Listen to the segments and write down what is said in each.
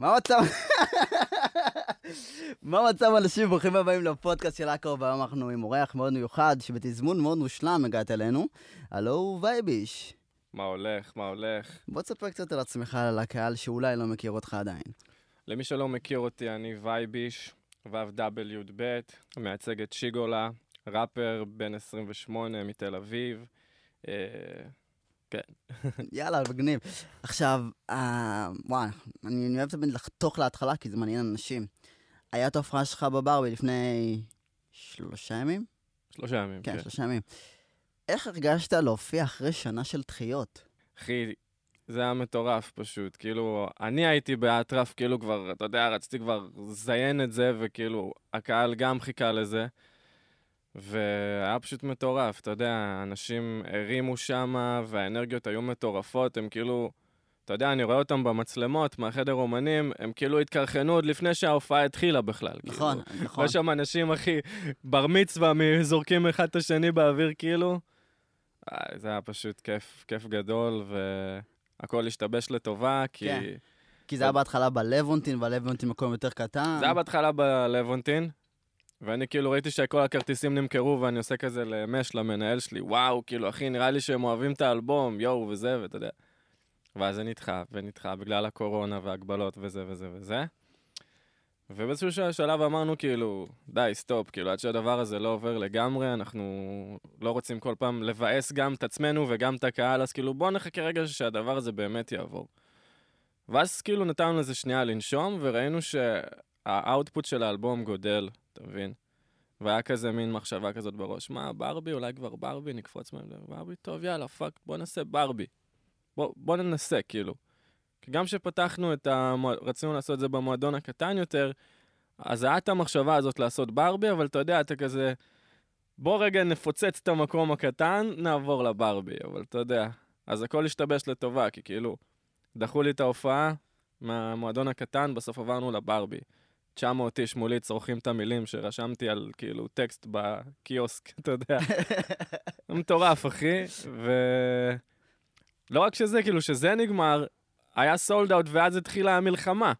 מה המצב? מה המצב אנשים? ברוכים הבאים לפודקאסט של אקו, והיום אנחנו עם אורח מאוד מיוחד, שבתזמון מאוד מושלם הגעת אלינו. הלו וייביש. מה הולך, מה הולך. בוא תספר קצת על עצמך לקהל שאולי לא מכיר אותך עדיין. למי שלא מכיר אותי, אני וייביש, ו"ו-י"ב, מייצג את שיגולה, ראפר בן 28 מתל אביב. כן. יאללה, מגניב. עכשיו, אה, וואי, אני אני אוהב תמיד לחתוך להתחלה, כי זה מעניין אנשים. היה את ההופעה שלך בברבי לפני שלושה ימים? שלושה ימים, כן, כן. שלושה ימים. איך הרגשת להופיע אחרי שנה של דחיות? אחי, זה היה מטורף פשוט. כאילו, אני הייתי באטרף, כאילו כבר, אתה יודע, רציתי כבר לזיין את זה, וכאילו, הקהל גם חיכה לזה. והיה פשוט מטורף, אתה יודע, אנשים הרימו שם, והאנרגיות היו מטורפות, הם כאילו, אתה יודע, אני רואה אותם במצלמות, מהחדר אומנים, הם כאילו התקרחנו עוד לפני שההופעה התחילה בכלל. נכון, כאילו. נכון. רואה שם אנשים, אחי, בר מצווה, זורקים אחד את השני באוויר, כאילו. אה, זה היה פשוט כיף, כיף גדול, והכל השתבש לטובה, כי... כן. כי זה היה בהתחלה בלוונטין, והלוונטין מקום יותר קטן. זה היה בהתחלה בלוונטין, ואני כאילו ראיתי שכל הכרטיסים נמכרו, ואני עושה כזה למש, למנהל שלי, וואו, כאילו, אחי, נראה לי שהם אוהבים את האלבום, יואו, וזה, ואתה יודע. ואז זה נדחה, ונדחה, בגלל הקורונה והגבלות וזה וזה וזה. ובאיזשהו שלב אמרנו, כאילו, די, סטופ, כאילו, עד שהדבר הזה לא עובר לגמרי, אנחנו לא רוצים כל פעם לבאס גם את עצמנו וגם את הקהל, אז כאילו, בואו נחכה רגע שהדבר הזה באמת יעבור. ואז כאילו נתנו לזה שנייה לנשום, וראינו שה output של האלבום גודל, אתה מבין? והיה כזה מין מחשבה כזאת בראש, מה, ברבי? אולי כבר ברבי? נקפוץ מהם, ברבי? טוב, יאללה, פאק, בוא נעשה ברבי. בוא, בוא ננסה, כאילו. כי גם כשפתחנו את המוע... רצינו לעשות את זה במועדון הקטן יותר, אז היה את המחשבה הזאת לעשות ברבי, אבל אתה יודע, אתה כזה, בוא רגע נפוצץ את המקום הקטן, נעבור לברבי, אבל אתה יודע. אז הכל השתבש לטובה, כי כאילו, דחו לי את ההופעה מהמועדון הקטן, בסוף עברנו לברבי. 900 איש מולי צורכים את המילים שרשמתי על כאילו טקסט בקיוסק, אתה יודע. מטורף, אחי. ו... לא רק שזה, כאילו, שזה נגמר, היה סולד אאוט ואז התחילה המלחמה,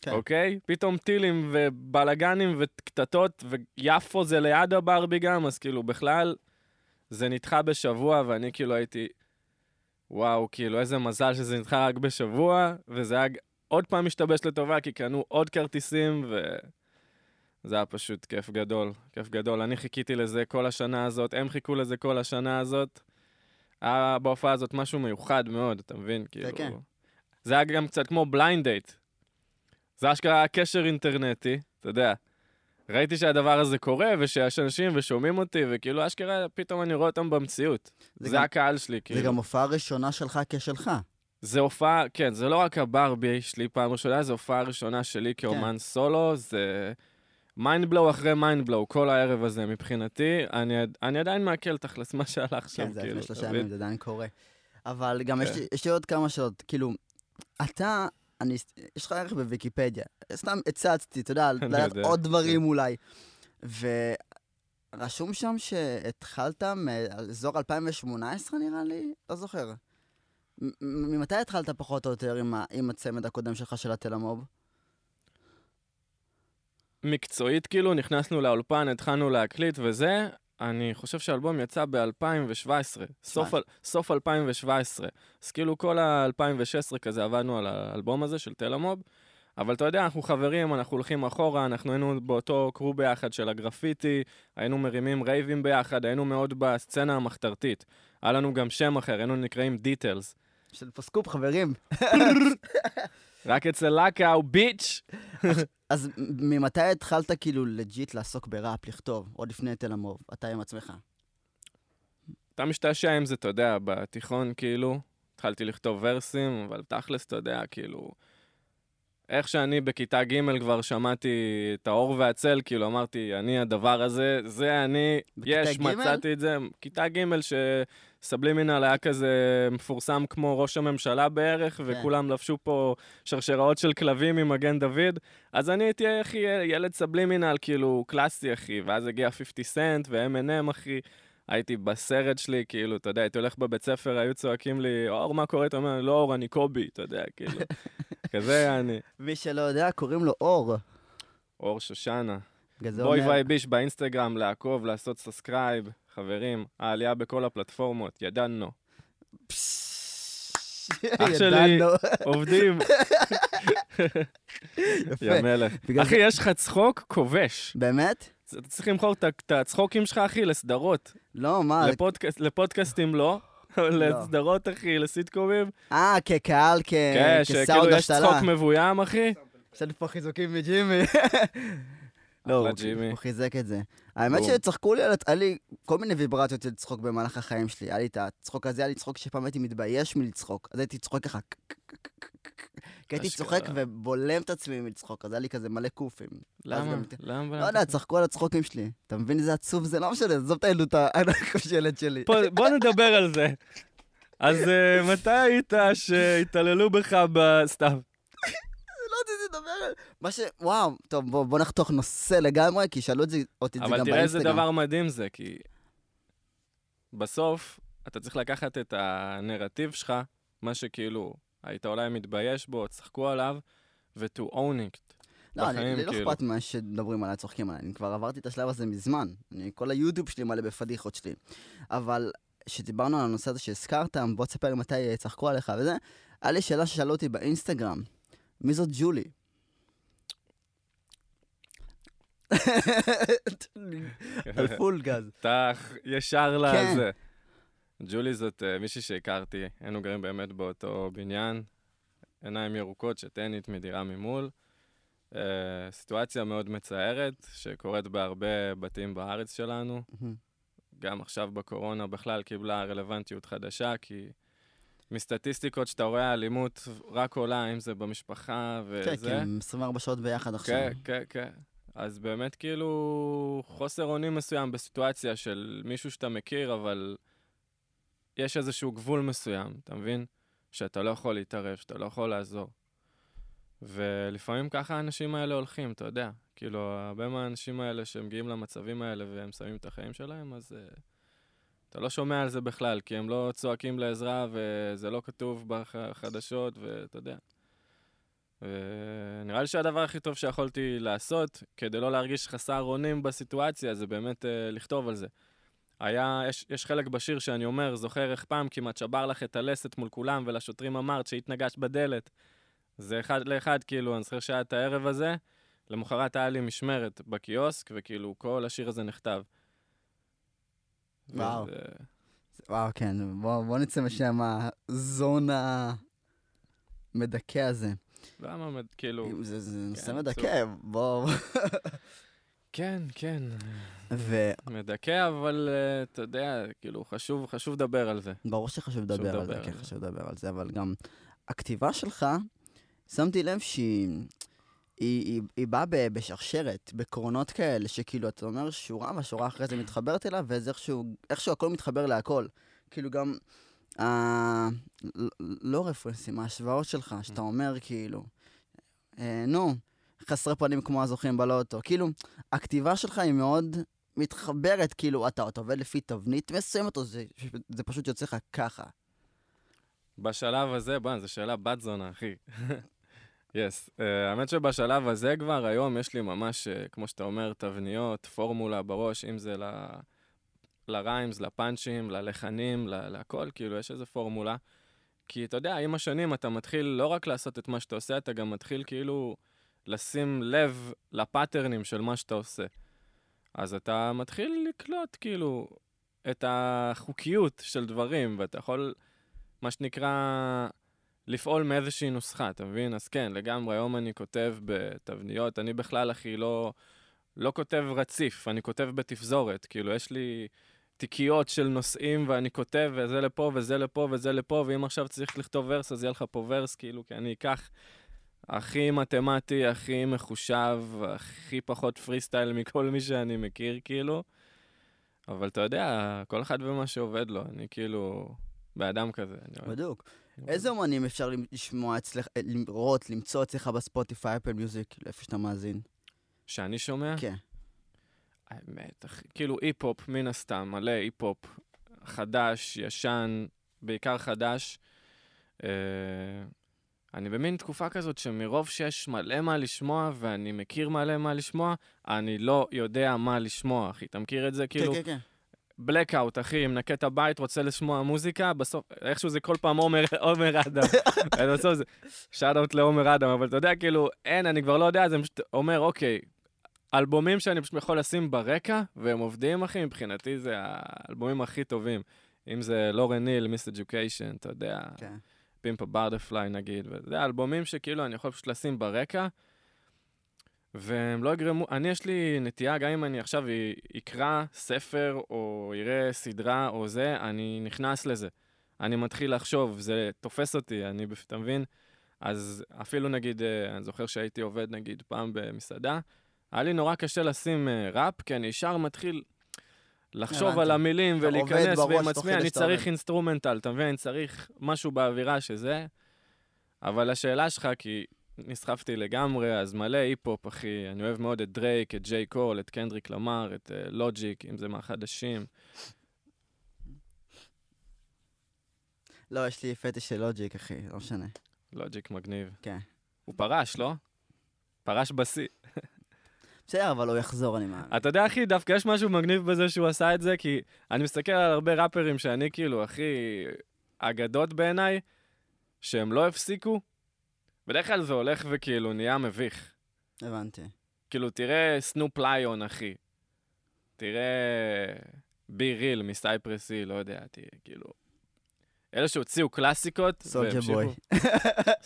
כן. אוקיי? פתאום טילים ובלאגנים וקטטות, ויפו זה ליד הברבי גם, אז כאילו, בכלל, זה נדחה בשבוע, ואני כאילו הייתי, וואו, כאילו, איזה מזל שזה נדחה רק בשבוע, וזה היה עוד פעם השתבש לטובה, כי קנו עוד כרטיסים, ו... זה היה פשוט כיף גדול, כיף גדול. אני חיכיתי לזה כל השנה הזאת, הם חיכו לזה כל השנה הזאת. היה בהופעה הזאת משהו מיוחד מאוד, אתה מבין? כאילו... כן. זה היה גם קצת כמו blind date. זה אשכרה היה קשר אינטרנטי, אתה יודע. ראיתי שהדבר הזה קורה, ושיש אנשים ושומעים אותי, וכאילו אשכרה פתאום אני רואה אותם במציאות. זה זה, גם- הקהל שלי, כאילו. זה גם הופעה ראשונה שלך כשלך. זה הופעה, כן, זה לא רק הברבי שלי פעם ראשונה, זו הופעה ראשונה שלי כאומן כן. סולו, זה mind blow אחרי mind blow, כל הערב הזה מבחינתי. אני, אני עדיין מעכל תכלס מה שהלך שם, כן, זה כאילו, לפני שלושה ימים? זה עדיין קורה. אבל גם יש כן. לי- יש לי עוד כמה שאלות. כאילו, אתה, אני, יש לך ערך בוויקיפדיה. סתם הצצתי, אתה יודע, לדעת עוד דברים כן. אולי. ורשום שם שהתחלת מאזור 2018, נראה לי? לא זוכר. ממתי התחלת פחות או יותר עם ה- עם הצמד הקודם שלך של התל המוב? מקצועית, כאילו, נכנסנו לאולפן, התחלנו להקליט וזה, אני חושב שהאלבום יצא ב-2017, סוף, סוף 2017. אז כאילו כל ה-2016 כזה עבדנו על האלבום הזה של תל המוב, אבל אתה יודע, אנחנו חברים, אנחנו הולכים אחורה, אנחנו היינו באותו קרו ביחד של הגרפיטי, היינו מרימים רייבים ביחד, היינו מאוד בסצנה המחתרתית. היה לנו גם שם אחר, היינו נקראים דיטלס. של פסקופ, חברים. רק אצל לקאו, ביץ'! אז ממתי התחלת כאילו לג'יט לעסוק בראפ, לכתוב? עוד לפני תל המוב, אתה עם עצמך. אתה משתעשע עם זה, אתה יודע, בתיכון, כאילו, התחלתי לכתוב ורסים, אבל תכלס, אתה יודע, כאילו, איך שאני בכיתה ג' כבר שמעתי את האור והצל, כאילו, אמרתי, אני הדבר הזה, זה אני, יש, ג'? מצאתי את זה. כיתה ג' שסבלימינל היה כזה מפורסם כמו ראש הממשלה בערך, כן. וכולם לבשו פה שרשראות של כלבים עם מגן דוד, אז אני הייתי, אחי, ילד סבלימינל, כאילו, קלאסי, אחי, ואז הגיע 50 סנט ו-M&M, אחי. הייתי בסרט שלי, כאילו, אתה יודע, הייתי הולך בבית ספר, היו צועקים לי, אור, מה קורה? אתה אומר, לא אור, אני קובי, אתה יודע, כאילו. כזה אני. מי שלא יודע, קוראים לו אור. אור שושנה. אומר- וייב איש באינסטגרם, לעקוב, לעשות subscribe. חברים, העלייה בכל הפלטפורמות, ידענו. אח שלי. עובדים. יפה. יא מלך. אחי, יש לך צחוק כובש. באמת? אתה צריך למכור את הצחוקים שלך, אחי, לסדרות. לא, מה? לפודקאסט- לפודקאסטים לא, לא. לסדרות, אחי, לסיטקומים. אה, כקהל, כ- כן, כסאונד שכאילו יש השתלה. צחוק מבוים, אחי. יש לנו פה חיזוקים מג'ימי. לא, הוא- חיזק את זה. האמת בום. שצחקו לי, על- היה לי כל מיני ויברציות של צחוק במהלך החיים שלי. היה לי את הצחוק הזה, היה לי צחוק שפעם הייתי מתבייש מלצחוק. אז הייתי צוחק ככה. כי הייתי. צוחק ובולם את עצמי מלצחוק, אז היה לי כזה מלא קופים. למה? למה? לא יודע, צחקו על הצחוקים שלי. אתה מבין איזה עצוב זה? לא משנה, עזוב את הילדות הכושלת שלי. בוא נדבר על זה. אז אה, מתי היית שהתעללו בך בסתם? לא לדבר על... מה ש... וואו, טוב, בוא בוא נחתוך נושא לגמרי, כי שאלו את זה- אותי את זה אבל גם תראה איזה באינסטגרם. דבר מדהים זה, כי בסוף אתה צריך לקחת את הנרטיב שלך, מה שכאילו היית אולי מתבייש בו, צחקו עליו, ו-to own it. לא, אני- בחיים, לי לא כאילו. אכפת מה שמדברים עליי, צוחקים עליי. אני כבר עברתי את השלב הזה מזמן. אני, כל היוטיוב שלי מלא בפדיחות שלי. אבל כשדיברנו על הנושא הזה שהזכרת, בוא תספר לי מתי צחקו עליך וזה, היה לי שאלה ששאלו אותי באינסטגרם, מי זאת ג'ולי? על פול גז. אתה ישר כן. לזה. ג'ולי זאת אה, מישהי שהכרתי, היינו גרים באמת באותו בניין, עיניים ירוקות, שטנית מדירה ממול. אה, סיטואציה מאוד מצערת, שקורית בהרבה בתים בארץ שלנו. גם עכשיו בקורונה בכלל קיבלה רלוונטיות חדשה, כי מסטטיסטיקות שאתה רואה, האלימות רק עולה, אם זה במשפחה כן, וזה. כן, 24 שעות ביחד עכשיו. כן, כן, כן. אז באמת כאילו חוסר אונים מסוים בסיטואציה של מישהו שאתה מכיר, אבל יש איזשהו גבול מסוים, אתה מבין? שאתה לא יכול להתערב, שאתה לא יכול לעזור. ולפעמים ככה האנשים האלה הולכים, אתה יודע. כאילו, הרבה מהאנשים האלה שמגיעים למצבים האלה והם שמים את החיים שלהם, אז uh, אתה לא שומע על זה בכלל, כי הם לא צועקים לעזרה וזה לא כתוב בחדשות, ואתה יודע. ונראה לי שהדבר הכי טוב שיכולתי לעשות, כדי לא להרגיש חסר אונים בסיטואציה, זה באמת uh, לכתוב על זה. היה, יש, יש חלק בשיר שאני אומר, זוכר איך פעם כמעט שבר לך את הלסת מול כולם, ולשוטרים אמרת שהתנגשת בדלת. זה אחד לאחד, כאילו, אני זוכר שהיה את הערב הזה, למחרת היה לי משמרת בקיוסק, וכאילו, כל השיר הזה נכתב. וואו. וזה- וואו, כן, בוא, בוא נצא משם הזון המדכא הזה. למה, כאילו... זה, זה נושא כן, מדכא, בוא... כן, כן, וברור מדכא, אבל uh, אתה יודע, כאילו, חשוב, חשוב לדבר על זה. שחשוב לדבר על זה, כן. חשוב לדבר על זה, אבל גם הכתיבה שלך, שמתי לב שהיא... היא, היא, היא באה בשרשרת, בקרונות כאלה, שכאילו, אתה אומר שורה והשורה אחרי זה מתחברת אליו, וזה איכשהו, איכשהו הכל מתחבר להכל. כאילו גם, אה, ל- לא רפרנסים, ההשוואות שלך, שאתה אומר כאילו, אה, נו, חסרי פנים כמו הזוכים בלוטו. כאילו, הכתיבה שלך היא מאוד מתחברת, כאילו, אתה, אתה עובד לפי תבנית מסוימת, או זה, זה פשוט יוצא לך ככה. בשלב הזה, בוא, זו שאלה בת זונה, אחי. יס. yes. uh, האמת שבשלב הזה כבר, היום יש לי ממש, uh, כמו שאתה אומר, תבניות, פורמולה בראש, אם זה ל... לריימס, לפאנצ'ים, ללחנים, ל- להכל, כאילו, יש איזו פורמולה. כי אתה יודע, עם השנים אתה מתחיל לא רק לעשות את מה שאתה עושה, אתה גם מתחיל כאילו לשים לב לפאטרנים של מה שאתה עושה. אז אתה מתחיל לקלוט, כאילו, את החוקיות של דברים, ואתה יכול, מה שנקרא, לפעול מאיזושהי נוסחה, אתה מבין? אז כן, לגמרי, היום אני כותב בתבניות, אני בכלל, אחי, לא, לא כותב רציף, אני כותב בתפזורת. כאילו, יש לי תיקיות של נושאים, ואני כותב, וזה לפה, וזה לפה, וזה לפה, ואם עכשיו צריך לכתוב ורס, אז יהיה לך פה ורס, כאילו, כי אני אקח הכי מתמטי, הכי מחושב, הכי פחות פרי סטייל מכל מי שאני מכיר, כאילו. אבל אתה יודע, כל אחד ומה שעובד לו, אני כאילו באדם כזה. בדיוק. איזה אומנים אפשר לשמוע אצלך, אה, לראות, למצוא אצלך בספוטיפיי, אפל מיוזיק, איפה שאתה מאזין? שאני שומע? כן. האמת, כאילו היפ-הופ, מן הסתם, מלא היפ-הופ, חדש, ישן, בעיקר חדש. אני במין תקופה כזאת שמרוב שיש מלא מה לשמוע, ואני מכיר מלא מה לשמוע, אני לא יודע מה לשמוע, אחי. אתה מכיר את זה? כאילו, כן, כן, כן. blackout, אחי, מנקה את הבית, רוצה לשמוע מוזיקה, בסוף, איכשהו זה כל פעם עומר, עומר אדם. בסוף זה, שאט אאוט לעומר אדם, אבל אתה יודע, כאילו, אין, אני כבר לא יודע, זה פשוט אומר, אוקיי, אלבומים שאני פשוט יכול לשים ברקע, והם עובדים, אחי, מבחינתי זה האלבומים הכי טובים. אם זה לורן ניל, מיס אדיוקיישן, אתה יודע, כן. פימפה ברדפליי נגיד, וזה אלבומים שכאילו אני יכול פשוט לשים ברקע, והם לא יגרמו, אני יש לי נטייה, גם אם אני עכשיו אקרא ספר או אראה סדרה או זה, אני נכנס לזה. אני מתחיל לחשוב, זה תופס אותי, אני, אתה מבין? אז אפילו נגיד, אה, אני זוכר שהייתי עובד נגיד פעם במסעדה, היה לי נורא קשה לשים אה, ראפ, כי אני ישר מתחיל לחשוב. על המילים ולהיכנס ועם עצמי, אני צריך. instrumental, אתה מבין? אני צריך משהו באווירה שזה. אבל השאלה שלך, כי נסחפתי לגמרי, אז מלא היפ-הופ, אחי. אני אוהב מאוד את דרייק, את ג'יי קול, את קנדריק למר, את uh, לוג'יק, אם זה מהחדשים. לא, יש לי פטיש של לוג'יק, אחי, לא משנה. לוג'יק מגניב. כן. הוא פרש, לא? פרש בשיא. בסדר, אבל הוא יחזור, אני מאמין. אתה יודע, אחי, דווקא יש משהו מגניב בזה שהוא עשה את זה, כי אני מסתכל על הרבה ראפרים שאני כאילו, הכי אגדות בעיניי, שהם לא הפסיקו. בדרך כלל זה הולך וכאילו נהיה מביך. הבנתי. כאילו, תראה סנופ ליון, אחי. תראה בי ריל מסייפרסי, לא יודע, תראה, כאילו... אלה שהוציאו קלאסיקות, סולג'ה בוי.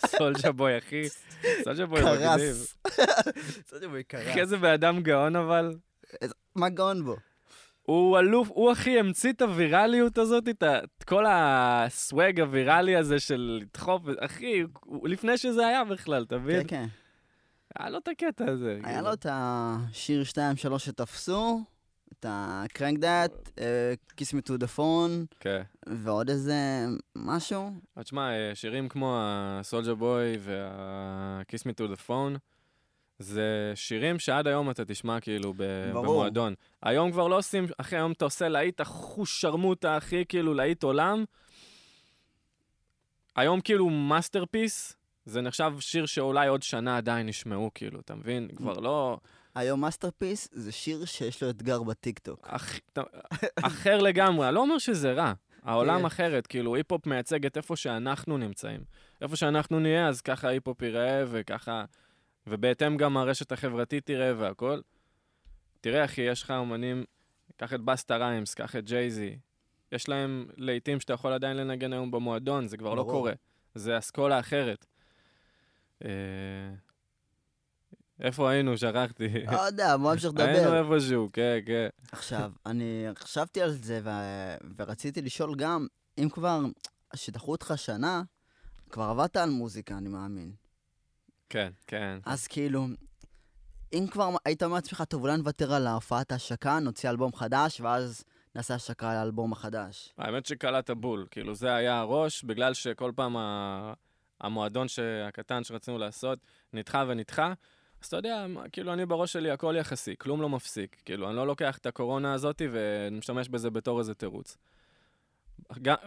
סולג'ה בוי, אחי. סולג'ה בוי מגניב. סולג'ה בוי קרס. אחי, איזה בן אדם גאון, אבל. מה גאון בו? הוא אלוף, הוא הכי המציא את הווירליות הזאת, את כל הסוואג הווירלי הזה של לדחוף, אחי, לפני שזה היה בכלל, אתה מבין? כן, כן. היה לו את הקטע הזה. היה כאילו. לו את השיר 2-3 שתפסו, את ה-Crank That, אה, Me to the Phone, כן. ועוד איזה משהו. אז תשמע, אה, שירים כמו הסולג'ה בוי Me to the Phone, זה שירים שעד היום אתה תשמע כאילו ב- ברור. במועדון. היום כבר לא עושים, אחי, היום אתה עושה להיט אחוש שרמוטה, אחי, כאילו להיט עולם. היום כאילו masterpiece, זה נחשב שיר שאולי עוד שנה עדיין ישמעו, כאילו, אתה מבין? כבר לא... היום masterpiece זה שיר שיש לו אתגר בטיקטוק. אח... אחר לגמרי, אני לא אומר שזה רע. העולם כן. אחרת, כאילו, היפ-הופ מייצג את איפה שאנחנו נמצאים. איפה שאנחנו נהיה, אז ככה היפ-הופ ייראה, וככה... ובהתאם גם הרשת החברתית תראה והכל. תראה, אחי, יש לך אומנים, קח את בסטה ריימס, קח את ג'ייזי. יש להם להיטים שאתה יכול עדיין לנגן היום במועדון, זה כבר לא. קורה. זה אסכולה אחרת. איפה היינו? שכחתי. לא יודע, בוא נמשיך היינו לדבר. איפשהו, כן, כן. עכשיו, אני חשבתי על זה ו- ורציתי לשאול גם, אם כבר, שדחו אותך שנה, כבר עבדת על מוזיקה, אני מאמין. כן, כן. אז כאילו, אם כבר היית אומר לעצמך, טוב, אולי נוותר על ההופעת ההשקה, נוציא אלבום חדש, ואז נעשה השקה לאלבום החדש. האמת שקלעת בול, כאילו זה היה הראש, בגלל שכל פעם ה... המועדון. הקטן שרצינו לעשות נדחה ונדחה. אז אתה יודע, כאילו אני בראש שלי הכל יחסי, כלום לא מפסיק. כאילו, אני לא לוקח את הקורונה הזאת ומשתמש בזה בתור איזה תירוץ.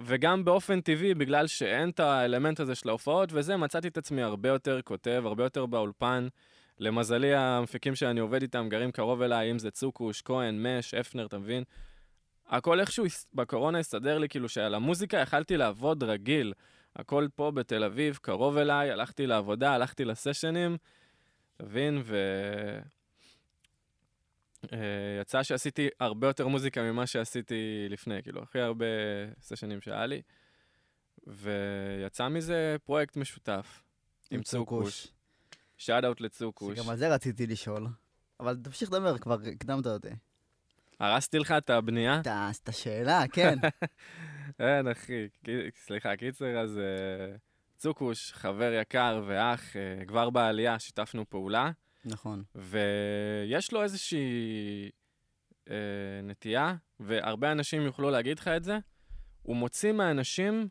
וגם באופן טבעי, בגלל שאין את האלמנט הזה של ההופעות וזה, מצאתי את עצמי הרבה יותר כותב, הרבה יותר באולפן. למזלי, המפיקים שאני עובד איתם גרים קרוב אליי, אם זה צוקוש, כהן, מש, אפנר, אתה מבין? הכל איכשהו בקורונה הסתדר לי, כאילו שעל המוזיקה יכלתי לעבוד רגיל. הכל פה בתל אביב, קרוב אליי, הלכתי לעבודה, הלכתי לסשנים, אתה מבין? ו... אה, יצא שעשיתי הרבה יותר מוזיקה ממה שעשיתי לפני, כאילו, הכי הרבה סשנים שהיה לי. ויצא מזה פרויקט משותף עם צוקוש. שאט אאוט לצוקוש. שגם על זה רציתי לשאול. אבל תמשיך לדבר, כבר הקדמת אותי. הרסתי לך את הבנייה? את השאלה, כן. אין, אחי. סליחה, קיצר, אז אה, צוקוש, חבר יקר ואח, אה, כבר בעלייה שיתפנו פעולה, נכון. ויש לו איזושהי אה, נטייה, והרבה אנשים יוכלו להגיד לך את זה, הוא מוציא מהאנשים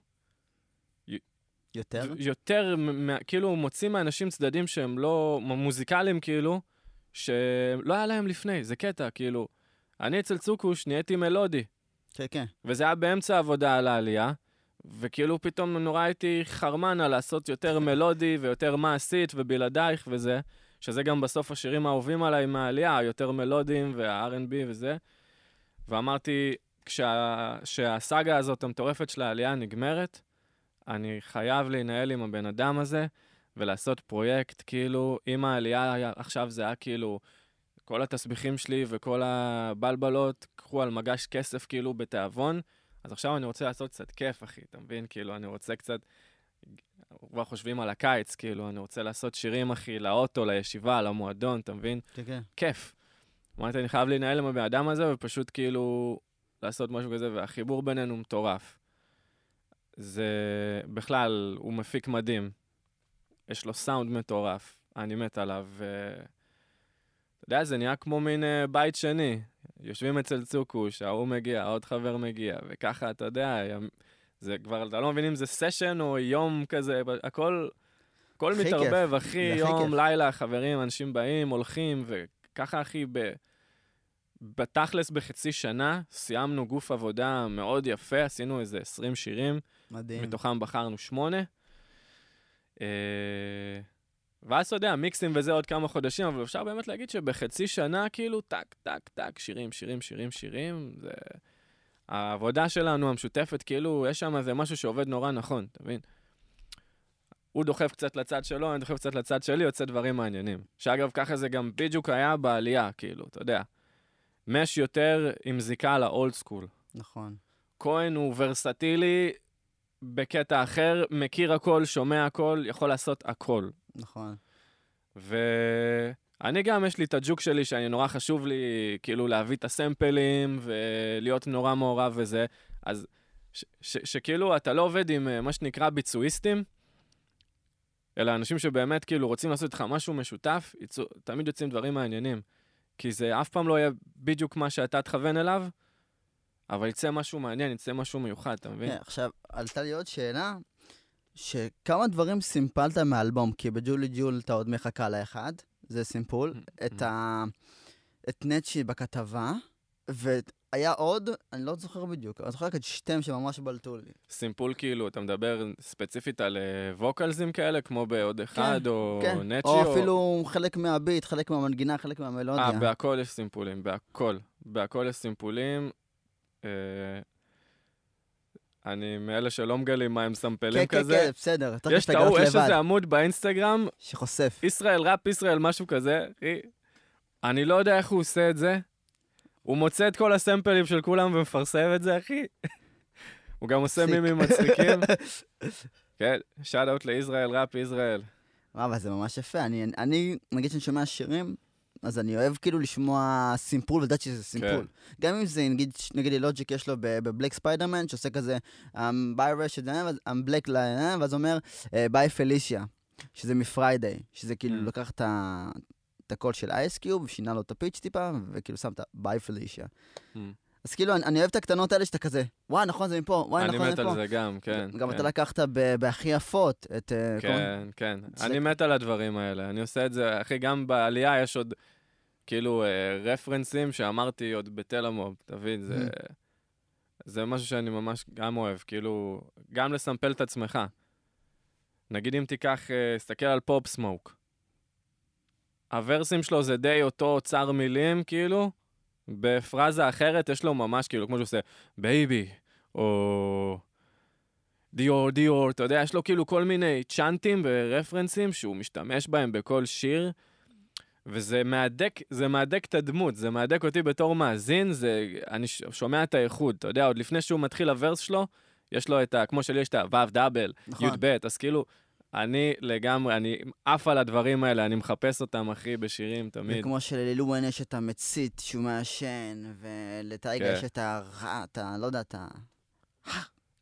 יותר? יותר, כאילו, הוא מוציא מהאנשים צדדים שהם לא מוזיקליים, כאילו, שלא היה להם לפני, זה קטע, כאילו. אני אצל צוקוש נהייתי מלודי, כן, כן. וזה היה באמצע העבודה על העלייה, וכאילו פתאום נורא הייתי חרמן על לעשות יותר מלודי ויותר מעשית ובלעדייך וזה, שזה גם בסוף השירים האהובים עליי מהעלייה, היותר מלודיים וה-R&B וזה. ואמרתי, כשהסאגה הזאת המטורפת של העלייה נגמרת, אני חייב להנהל עם הבן אדם הזה ולעשות פרויקט, כאילו, עם העלייה היה- עכשיו זה היה כאילו, כל התסביכים שלי וכל הבלבלות, קחו על מגש כסף כאילו בתיאבון, אז עכשיו אני רוצה לעשות קצת כיף, אחי, אתה מבין? כאילו, אני רוצה קצת... כבר חושבים על הקיץ, כאילו, אני רוצה לעשות שירים, אחי, לאוטו, לישיבה, למועדון, אתה מבין? כן, כן. כיף. אמרתי, אני חייב להנהל עם הבן אדם הזה, ופשוט כאילו לעשות משהו כזה, והחיבור בינינו מטורף. זה בכלל, הוא מפיק מדהים. יש לו סאונד מטורף, אני מת עליו. ו... אתה יודע, זה נהיה כמו מין אה, בית שני. יושבים אצל צוקוש, ההוא מגיע, עוד חבר מגיע, וככה, אתה יודע, זה כבר, אתה לא מבין אם זה סשן או יום כזה, הכל, הכל מתערבב, אחי, יום, כיף. לילה, חברים, אנשים באים, הולכים, וככה, אחי, ב... בתכלס בחצי שנה סיימנו גוף עבודה מאוד יפה, עשינו איזה 20 שירים, מדהים. מתוכם בחרנו שמונה. אה, ואז אתה יודע, מיקסים וזה עוד כמה חודשים, אבל אפשר באמת להגיד שבחצי שנה, כאילו, טק, טק, טק, שירים, שירים, שירים, שירים, זה... העבודה שלנו המשותפת, כאילו, יש שם איזה משהו שעובד נורא נכון, אתה מבין? הוא דוחף קצת לצד שלו, אני דוחף קצת לצד שלי, יוצא דברים מעניינים. שאגב, ככה זה גם בדיוק היה בעלייה, כאילו, אתה יודע. מש יותר עם זיקה ל old school. נכון. כהן הוא ורסטילי בקטע אחר, מכיר הכל, שומע הכל, יכול לעשות הכל. נכון. ואני גם, יש לי את הג'וק שלי, שאני נורא חשוב לי, כאילו, להביא את הסמפלים ולהיות נורא מעורב וזה. אז ש- ש- שכאילו, אתה לא עובד עם אה, מה שנקרא ביצועיסטים, אלא אנשים שבאמת, כאילו, רוצים לעשות איתך משהו משותף, יצאו, תמיד יוצאים דברים מעניינים. כי זה אף פעם לא יהיה בדיוק מה שאתה תכוון אליו, אבל יצא משהו מעניין, יצא משהו מיוחד, אתה מבין? כן, עכשיו, עלתה לי עוד שאלה, שכמה דברים סימפלת מהאלבום, כי בג'ולי ג'ול אתה עוד מחכה לאחד, זה סימפול, Mm-hmm. את ה... את נצ'י בכתבה, והיה עוד, אני לא זוכר בדיוק, אני זוכר רק את שתיהם שממש בלטו לי. סימפול כאילו, אתה מדבר ספציפית על אה, ווקלזים כאלה, כמו בעוד אחד, או כן, נצ'י, או אפילו חלק מהביט, חלק מהמנגינה, חלק מהמלודיה. אה, בהכל יש סימפולים, בהכל. בהכל יש סימפולים. אה, אני מאלה שלא מגלים מה הם מסמפלים כן, כן, כזה. כן, בסדר, תכף יש טעות, יש איזה עמוד באינסטגרם, שחושף. ישראל ראפ, ישראל משהו כזה. אני לא יודע איך הוא עושה את זה. הוא מוצא את כל הסמפלים של כולם ומפרסם את זה, אחי. הוא גם עושה. מימים מצחיקים. כן, shout out לישראל ראפ ישראל. אבל זה ממש יפה. אני, אני, נגיד שאני שומע שירים, אז אני אוהב כאילו לשמוע סימפול ולדעת שזה סימפול. גם אם זה, נגיד, נגיד לוג'יק יש לו ב Black Spiderman, שעושה כזה, um, ביי רשת, I'm black, line, ואז אומר, bye Felicia, שזה מפריידיי, שזה כאילו Mm. לקח את ה... את הקול של אייסקיוב, שינה לו את ה pitch טיפה, וכאילו שם את bye Felicia. Mm. אז כאילו, אני, אני אוהב את הקטנות האלה שאתה כזה, וואי, נכון, זה מפה, וואי, אני נכון, מת זה על מפה. זה גם, כן. גם כן. אתה לקחת ב- בהכי יפות את... אה, כל- כן, כן. זה- אני מת על הדברים האלה. אני עושה את זה, אחי, גם בעלייה יש עוד, כאילו, אה, רפרנסים שאמרתי עוד בתל המוב, תבין, זה... זה משהו שאני ממש גם אוהב, כאילו, גם לסמפל את עצמך. נגיד אם תיקח, אה, תסתכל על פופ סמוק. הוורסים שלו זה די אותו אוצר מילים, כאילו, בפרזה אחרת יש לו ממש, כאילו, כמו שהוא עושה, baby, או Dior, Dior, אתה יודע, יש לו כאילו כל מיני צ'אנטים ורפרנסים שהוא משתמש בהם בכל שיר, וזה מהדק, זה מהדק את הדמות, זה מהדק אותי בתור מאזין, זה, אני שומע את האיחוד, אתה יודע, עוד לפני שהוא מתחיל ה verse שלו, יש לו את ה... כמו שלי יש את הוו דאבל, נכון. י"ב, אז כאילו, אני לגמרי, אני עף על הדברים האלה, אני מחפש אותם, אחי, בשירים תמיד. וכמו שללילואן יש את המצית שהוא מעשן, ולטייגה כן. יש את ה... לא יודע, את ה...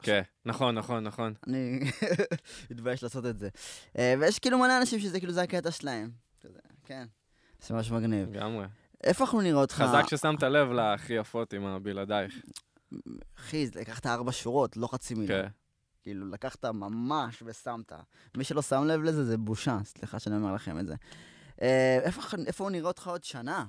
כן, נכון, נכון, נכון. אני מתבייש לעשות את זה. אה, ויש כאילו מלא אנשים שזה כאילו זה הקטע שלהם. כן. זה ממש מגניב. לגמרי. איפה אנחנו נראה אותך? חזק ששמת לב להכי יפות עם הבלעדייך. אחי, לקחת ארבע שורות, לא חצי מילה. כן. כאילו, לקחת ממש ושמת. מי שלא שם לב לזה, זה בושה. סליחה שאני אומר לכם את זה. אה, איפה איפה הוא נראה אותך עוד שנה?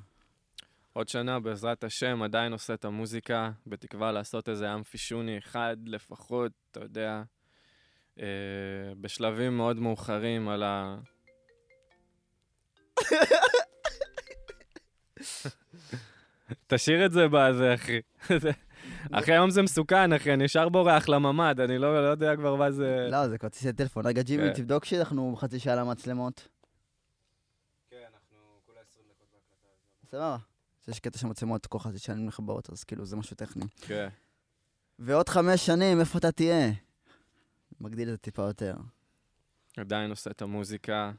עוד שנה, בעזרת השם, עדיין עושה את המוזיקה, בתקווה לעשות איזה אמפי שוני אחד לפחות, אתה יודע, אה, בשלבים מאוד מאוחרים על ה... תשאיר את זה בזה, אחי. אחי, היום זה מסוכן, אחי, אני ישר בורח לממ"ד, אני לא, לא יודע כבר מה זה... לא, זה כרטיסי טלפון. רגע, ג'ימי, כן. תבדוק שאנחנו חצי שעה למצלמות. כן, אנחנו כולה 20 דקות בהקלטה. סבבה. יש קטע של מצלמות כל חצי שנים מחברות, אז כאילו זה משהו טכני. כן. ועוד חמש שנים, איפה אתה תהיה? מגדיל את זה טיפה יותר. עדיין עושה את המוזיקה,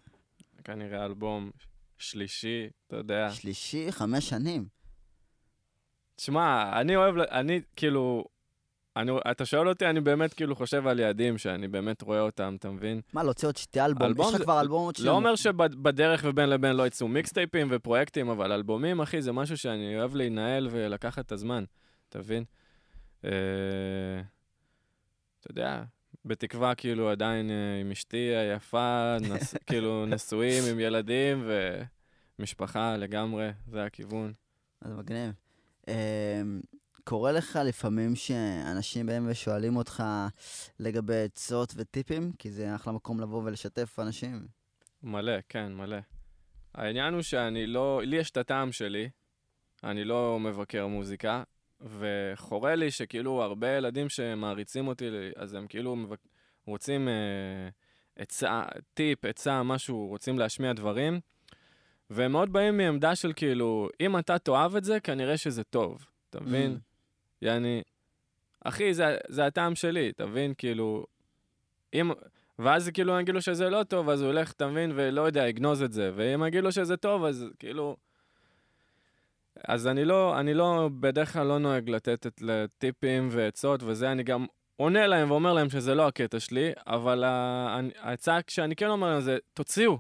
כנראה אלבום שלישי, אתה יודע. שלישי, חמש שנים. תשמע, אני אוהב, אני כאילו, אני, אתה שואל אותי, אני באמת כאילו חושב על יעדים שאני באמת רואה אותם, אתה מבין? מה, להוציא עוד שתי אלבום? אלבום יש לך כבר אלבום עוד לא אומר שבדרך ובין לבין לא יצאו מיקסטייפים ופרויקטים, אבל אלבומים, אחי, זה משהו שאני אוהב להינעל ולקחת את הזמן, אתה מבין? אה, אתה יודע, בתקווה כאילו עדיין אה, עם אשתי היפה, נס, כאילו נשואים עם ילדים ומשפחה לגמרי, זה הכיוון. אז מגניב. אמ, קורה לך לפעמים שאנשים באים ושואלים אותך לגבי עצות וטיפים? כי זה אחלה מקום לבוא ולשתף אנשים. מלא, כן, מלא. העניין הוא שאני לא, לי יש את הטעם שלי, אני לא מבקר מוזיקה, וחורה לי שכאילו הרבה ילדים שמעריצים אותי, אז הם כאילו מבק... רוצים אה, עצה, טיפ, עצה, משהו, רוצים להשמיע דברים, והם מאוד באים מעמדה של כאילו, אם אתה תאהב את זה, כנראה שזה טוב, אתה מבין? Mm. יעני, אחי, זה, זה הטעם שלי, אתה מבין? כאילו, אם... ואז כאילו לו שזה לא טוב, אז הוא ילך, אתה מבין, ולא יודע, יגנוז את זה. ואם לו שזה טוב, אז כאילו... אז אני לא, אני לא, בדרך כלל לא נוהג לתת את, לטיפים ועצות וזה, אני גם עונה להם ואומר להם שזה לא הקטע שלי, אבל ה- אני- ההצעה שאני כן אומר להם זה, תוציאו,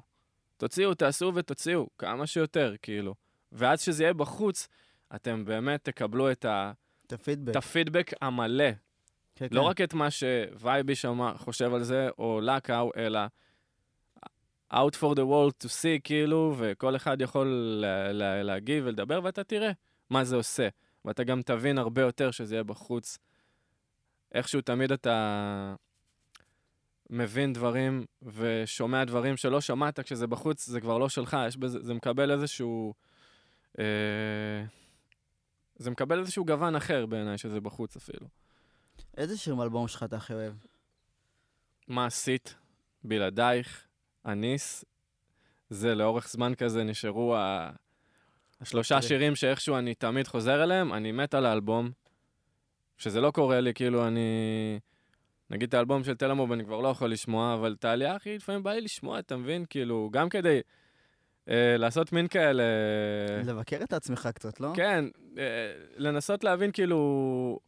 תוציאו, תעשו ותוציאו, כמה שיותר, כאילו. ואז שזה יהיה בחוץ, אתם באמת תקבלו את, ה, את הפידבק. את הפידבק המלא. כן, לא כן. רק את מה שווייבי שם חושב על זה, או לקאו, אלא out for the world to see, כאילו, וכל אחד יכול לה, לה, להגיב ולדבר, ואתה תראה מה זה עושה. ואתה גם תבין הרבה יותר שזה יהיה בחוץ. איכשהו תמיד אתה מבין דברים ושומע דברים שלא שמעת כשזה בחוץ, זה כבר לא שלך, יש בזה, זה מקבל איזשהו... אה, זה מקבל איזשהו גוון אחר בעיניי שזה בחוץ אפילו. איזה שיר מאלבום שלך אתה הכי אוהב? מה עשית בלעדייך, אניס, זה לאורך זמן כזה נשארו ה... השלושה אוקיי. שירים שאיכשהו אני תמיד חוזר אליהם, אני מת על האלבום, שזה לא קורה לי, כאילו אני... נגיד את האלבום של תלמוב אני כבר לא יכול לשמוע, אבל את העלייה הכי לפעמים בא לי לשמוע, אתה מבין? כאילו, גם כדי אה, לעשות מין כאלה... לבקר את עצמך קצת, לא? כן, אה, לנסות להבין כאילו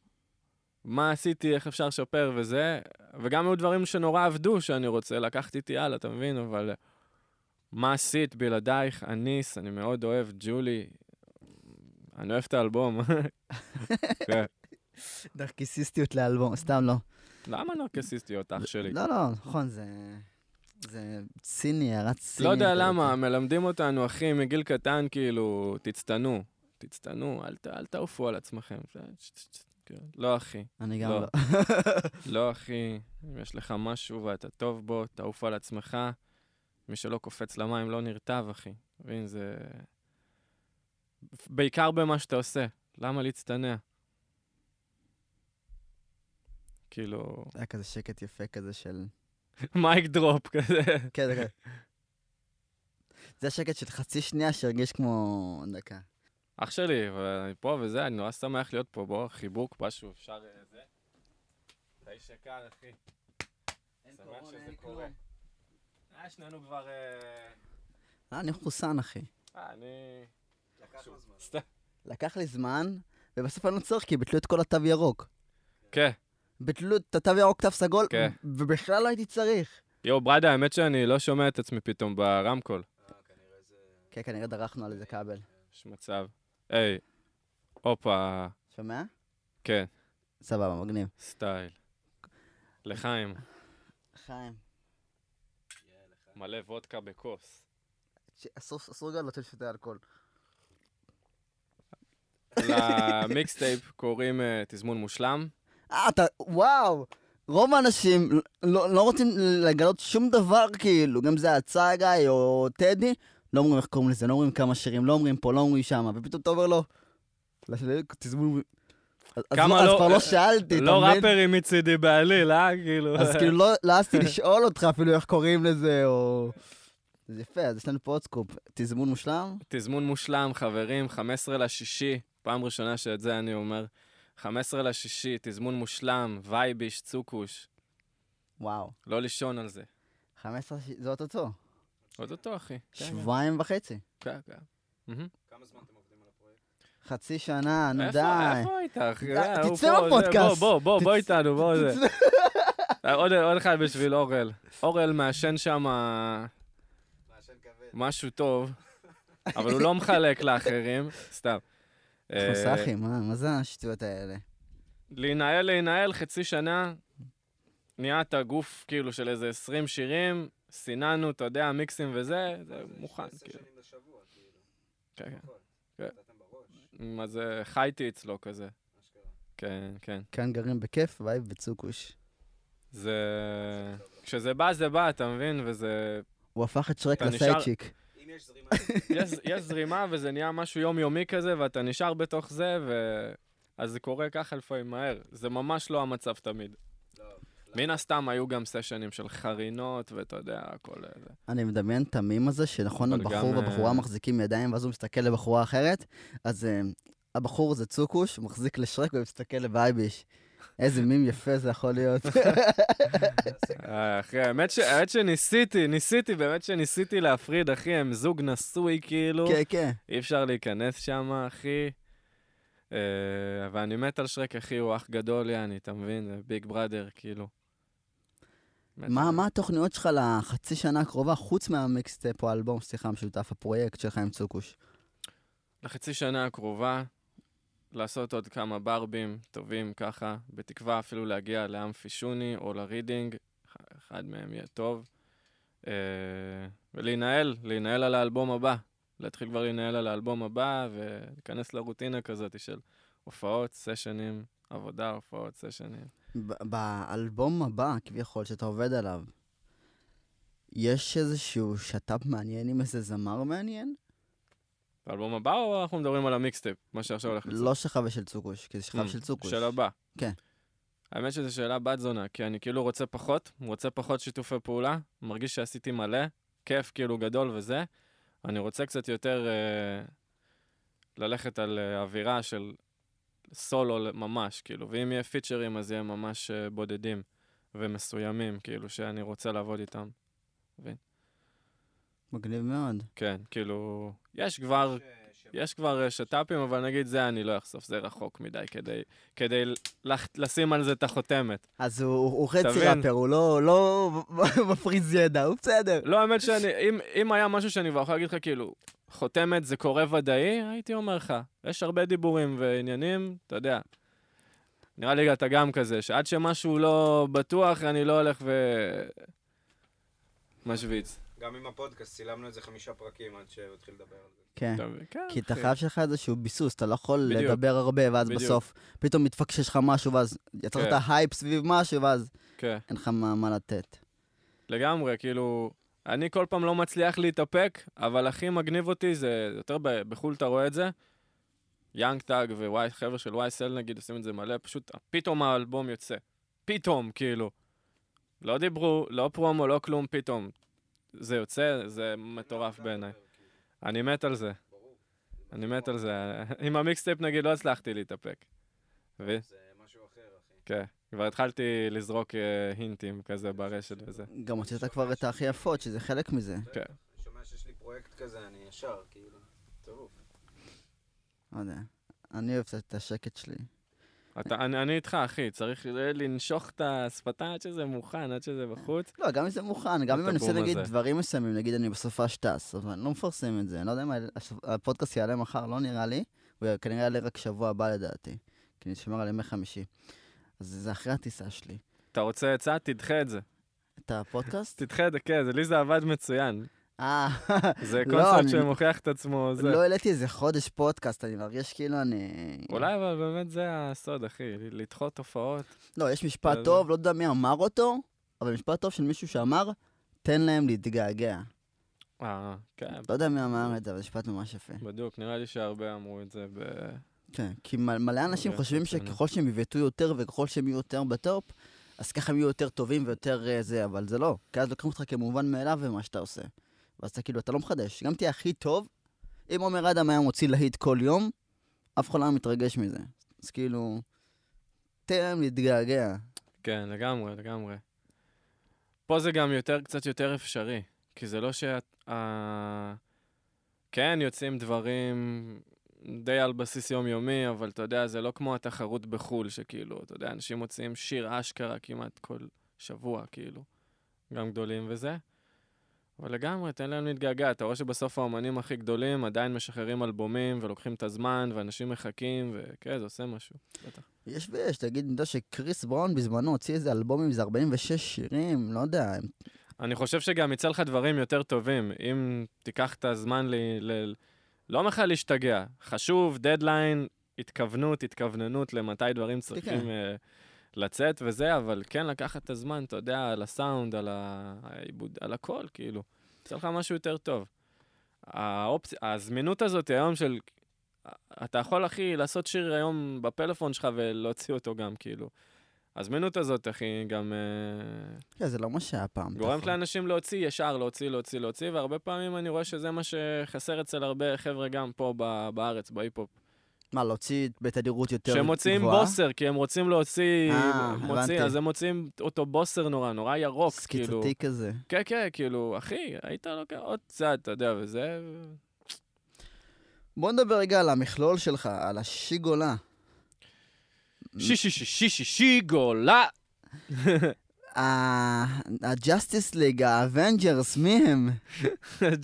מה עשיתי, איך אפשר לשפר וזה, וגם היו דברים שנורא עבדו שאני רוצה לקחת איתי הלאה, אתה מבין? אבל מה עשית בלעדייך, אניס, אני מאוד אוהב, ג'ולי, אני אוהב את האלבום. כן. נרקיסיסטיות לאלבום, סתם לא. למה נרקסיסטיות, אח שלי? לא, לא, נכון, זה... זה ציני, הערת ציני. לא יודע למה. מלמדים אותנו, אחי, מגיל קטן, כאילו, תצטנו. תצטנו, אל אל תעופו על עצמכם. זה- כן. לא, אחי. אני גם לא. לא. לא, אחי, אם יש לך משהו ואתה טוב בו, תעוף על עצמך. מי שלא קופץ למים לא נרטב, אחי. מבין, זה... בעיקר במה שאתה עושה. למה להצטנע? כאילו, היה כזה שקט יפה כזה של... מייק דרופ כזה. כן, זה כזה. זה שקט של חצי שנייה שהרגיש כמו דקה. אח שלי, ואני פה וזה, אני נורא שמח להיות פה. בוא, חיבוק, משהו, אפשר אה, זה. אתה איש יקר, אחי. שמח שזה קורה. אה, שנינו כבר... אה, אה, אני מחוסן, אחי. אה, אני... לקח לי זמן, ובסוף אני לא צריך, כי ביטלו את כל התו ירוק. כן. ביטלו את התו ירוק, תו סגול, כן. ובכלל לא הייתי צריך. יואו, ברדה, האמת שאני לא שומע את עצמי פתאום ברמקול. אה, כנראה זה... כן, כנראה דרכנו על איזה כבל. יש מצב. היי, הופה, שומע? כן, סבבה, מגניב. סטייל. לחיים, חיים, יהיה לך. מלא וודקה בכוס. אסור גם לתת שותה אלכוהול. למיקסטייפ קוראים אה, תזמון מושלם. אה, אתה, וואו. רוב האנשים לא, לא רוצים לגלות שום דבר, כאילו, גם זה הצגה או טדי, לא אומרים איך קוראים לזה, לא אומרים כמה שירים, לא אומרים פה, לא אומרים שמה, ופתאום אתה אומר לו, תזמון... אז, אז לא- כבר לא שאלתי, אתה לא מבין? ראפרים מצידי בעליל, אה? כאילו. אז כאילו לא לא העזתי לשאול אותך אפילו איך קוראים לזה, או... זה יפה, אז יש לנו פה עוד סקופ. תזמון מושלם? תזמון מושלם, חברים, 15 לשישי, פעם ראשונה שאת זה אני אומר. 15 לשישי, תזמון מושלם, וייביש, צוקוש. וואו. לא לישון על זה. 15, ש- זה אוטוטו. עוד אותו, אחי. כן, שבועיים וחצי. כן, כן. כמה זמן אתם עובדים על הפרויקט? חצי שנה, נו די. איפה היית, אחי? אה, תצא מהפודקאסט. בוא, בוא, בוא, בוא איתנו, בוא זה. אה, עוד אחד בשביל אורל. אורל מעשן שם. משהו טוב, אבל הוא לא מחלק לאחרים, סתם. אה, חוסכי, מה מה זה השטויות האלה? להנהל, להנהל חצי שנה, נהיית גוף כאילו של איזה 20 שירים, סיננו, אתה יודע, מיקסים וזה, זה מוכן, עשר כאילו. שנים לשבוע, כאילו. כן, כן. כן. זה, חייתי אצלו כזה. כן, כן. כאן גרים בכיף, וייב וצוקוש. זה... כשזה בא, זה בא, אתה מבין? וזה... הוא הפך את שרק. אם יש זרימה, יש, יש זרימה וזה נהיה משהו יומיומי כזה, ואתה נשאר בתוך זה, ו... אז זה קורה ככה לפעמים מהר. זה ממש לא המצב תמיד. מן הסתם היו גם סשנים של חרינות, ואתה יודע, הכל אה, זה. אני מדמיין את המים הזה, שנכון, הבחור גם, והבחורה אה, מחזיקים ידיים, ואז הוא מסתכל לבחורה אחרת, אז אה, הבחור זה צוקוש, מחזיק לשרק ומסתכל לבייביש. איזה מים יפה זה יכול להיות. אה, אחי, האמת, ש... האמת שניסיתי, ניסיתי, באמת שניסיתי להפריד, אחי, הם זוג נשוי, כאילו. כן, כן. אי אפשר להיכנס שם, אחי. אה, ואני מת על שרק, אחי, הוא אח גדול, יעני, אתה מבין? big brother, כאילו. מה. מה התוכניות שלך לחצי שנה הקרובה, חוץ מהמיקסטייפ או האלבום, סליחה, המשותף, הפרויקט שלך עם צוקוש? לחצי שנה הקרובה, לעשות עוד כמה ברבים טובים ככה, בתקווה אפילו להגיע לאמפי שוני או לרידינג, אחד מהם יהיה טוב. אה, ולהינעל, להינעל על האלבום הבא. להתחיל כבר להינעל על האלבום הבא ולהיכנס לרוטינה כזאת של הופעות, סשנים, עבודה, הופעות, סשנים. באלבום הבא, כביכול, שאתה עובד עליו, יש איזשהו שת"פ מעניין עם איזה זמר מעניין? באלבום הבא או אנחנו מדברים על המיקסטייפ, מה שעכשיו הולך לצאת? לא שלך ושל צוקוש, כי זה שלך ושל צוקוש. של הבא. כן. האמת שזו שאלה בת זונה, כי אני כאילו רוצה פחות, רוצה פחות שיתופי פעולה, מרגיש שעשיתי מלא, כיף כאילו גדול וזה. אני רוצה קצת יותר אה, ללכת על אה, אווירה של סולו ממש, כאילו, ואם יהיה פיצ'רים אז יהיה ממש אה, בודדים ומסוימים, כאילו, שאני רוצה לעבוד איתם. מגניב מאוד. כן, כאילו, יש כבר יש כבר אה, שת"פים, אבל נגיד זה אני לא אחשוף, זה רחוק מדי כדי, כדי לח, לשים על זה את החותמת. אז הוא, הוא, הוא חצי תבין. ראפר, הוא לא, לא מפריז ידע, הוא בסדר. לא, האמת שאני, אם, אם היה משהו שאני כבר יכול להגיד לך, כאילו, חותמת זה קורה ודאי, הייתי אומר לך. יש הרבה דיבורים ועניינים, אתה יודע. נראה לי אתה גם כזה, שעד שמשהו לא בטוח, אני לא הולך ו... משוויץ. גם עם הפודקאסט צילמנו איזה חמישה פרקים עד שהוא התחיל לדבר על זה. כן. כן, כי אתה. חייב שלך איזשהו ביסוס, אתה לא יכול. לדבר הרבה, ואז. בסוף פתאום מתפקשש לך משהו, ואז יצרת כן. הייפ סביב משהו, ואז כן. אין לך מה לתת. לגמרי, כאילו, אני כל פעם לא מצליח להתאפק, אבל הכי מגניב אותי זה, יותר בחו"ל אתה רואה את זה, Young Thug וחבר'ה של YSL נגיד עושים את זה מלא, פשוט פתאום האלבום יוצא. פתאום, כאילו. לא דיברו, לא פרומו, לא כלום, פתאום. זה יוצא, זה מטורף בעיניי. אני מת על זה. אני מת על זה. עם המיקסטייפ נגיד לא הצלחתי להתאפק. זה משהו אחר, אחי. כן. כבר התחלתי לזרוק אה, הינטים כזה ברשת וזה. גם הוצאת כבר את הכי יפות, שזה חלק מזה. כן. אני שומע שיש לי פרויקט כזה, אני ישר, כאילו, טירוף. לא יודע. אני אוהב את השקט שלי. אתה, אני, אני איתך, אחי, צריך לנשוך את השפתיים עד שזה מוכן, עד שזה בחוץ. לא, גם אם זה מוכן, גם אם אני נגיד הזה. דברים מסוימים, נגיד אני בסופש טס, אבל אני לא מפרסם את זה, אני לא יודע אם הפודקאסט יעלה מחר, לא נראה לי, הוא כנראה יעלה רק שבוע הבא לדעתי, כי אני שומר על ימי חמישי. אז זה אחרי הטיסה שלי. אתה רוצה עצה? תדחה את זה. את הפודקאסט? תדחה את זה, כן, לי זה עבד מצוין. אה, זה לא, קונספט שמוכיח את עצמו. לא העליתי איזה חודש פודקאסט, אני מרגיש כאילו אני... אולי אבל באמת זה הסוד, אחי, לדחות תופעות. לא, יש משפט טוב, לא יודע מי אמר אותו, אבל משפט טוב של מישהו שאמר, תן להם להתגעגע. אה, כן, לא יודע מי אמר את זה, אבל משפט ממש יפה. בדיוק, נראה לי שהרבה אמרו את זה ב... כן, כי מלא אנשים אוקיי, חושבים. שככל שהם יבעטו יותר וככל שהם יהיו יותר בטופ, אז ככה הם יהיו יותר טובים ויותר אה, זה, אבל זה לא. כי אז לוקחים אותך כמובן מאליו במה שאתה עושה. ואז אתה כאילו, אתה לא מחדש. גם תהיה הכי טוב, אם עומר אדם היה מוציא להיט כל יום, אף אחד לא היה מתרגש מזה. אז כאילו, תן להם להתגעגע. כן, לגמרי, לגמרי. פה זה גם יותר, קצת יותר אפשרי, כי זה לא שה... כן, יוצאים דברים די על בסיס יומיומי, אבל אתה יודע, זה לא כמו התחרות בחו"ל, שכאילו, אתה יודע, אנשים מוציאים שיר אשכרה כמעט כל שבוע, כאילו. גם גדולים וזה. אבל לגמרי, תן להם להתגעגע. אתה רואה שבסוף האומנים הכי גדולים עדיין משחררים אלבומים ולוקחים את הזמן, ואנשים מחכים, וכן, זה עושה משהו, בטח. יש ויש, תגיד, אני יודע שקריס בראון בזמנו הוציא איזה אלבום עם איזה 46 שירים, לא יודע, אני חושב שגם יצא לך דברים יותר טובים, אם תיקח את הזמן ל... ל... לא אומר לך להשתגע, חשוב, דדליין, התכוונות, התכווננות למתי דברים צריכים כן. uh, לצאת וזה, אבל כן לקחת את הזמן, אתה יודע, על הסאונד, על. העיבוד, על הכל, כאילו. יצא לך משהו יותר טוב. האופצ... הזמינות הזאת היום של... אתה יכול, אחי, לעשות שיר היום בפלאפון שלך ולהוציא אותו גם, כאילו. הזמינות הזאת, אחי, גם... כן, זה לא מה שהיה פעם. גורמת נכון. לאנשים להוציא ישר, להוציא, להוציא, להוציא, והרבה פעמים אני רואה שזה מה שחסר אצל הרבה חבר'ה גם פה בארץ, בהיפ-הופ. מה, להוציא בתדירות יותר גבוהה? שהם מוציאים בוסר, כי הם רוצים להוציא, אה, הבנתי. אז הם מוציאים אותו בוסר נורא, נורא ירוק, כאילו. סקיצתי כזה. כן, כן, כאילו, אחי, היית לוקח עוד קצת, אתה יודע, וזה... בוא נדבר רגע על המכלול שלך, על השיגולה. שישי, שישי, שישי, שיגולה! ה Justice League, ה Avengers, מי הם?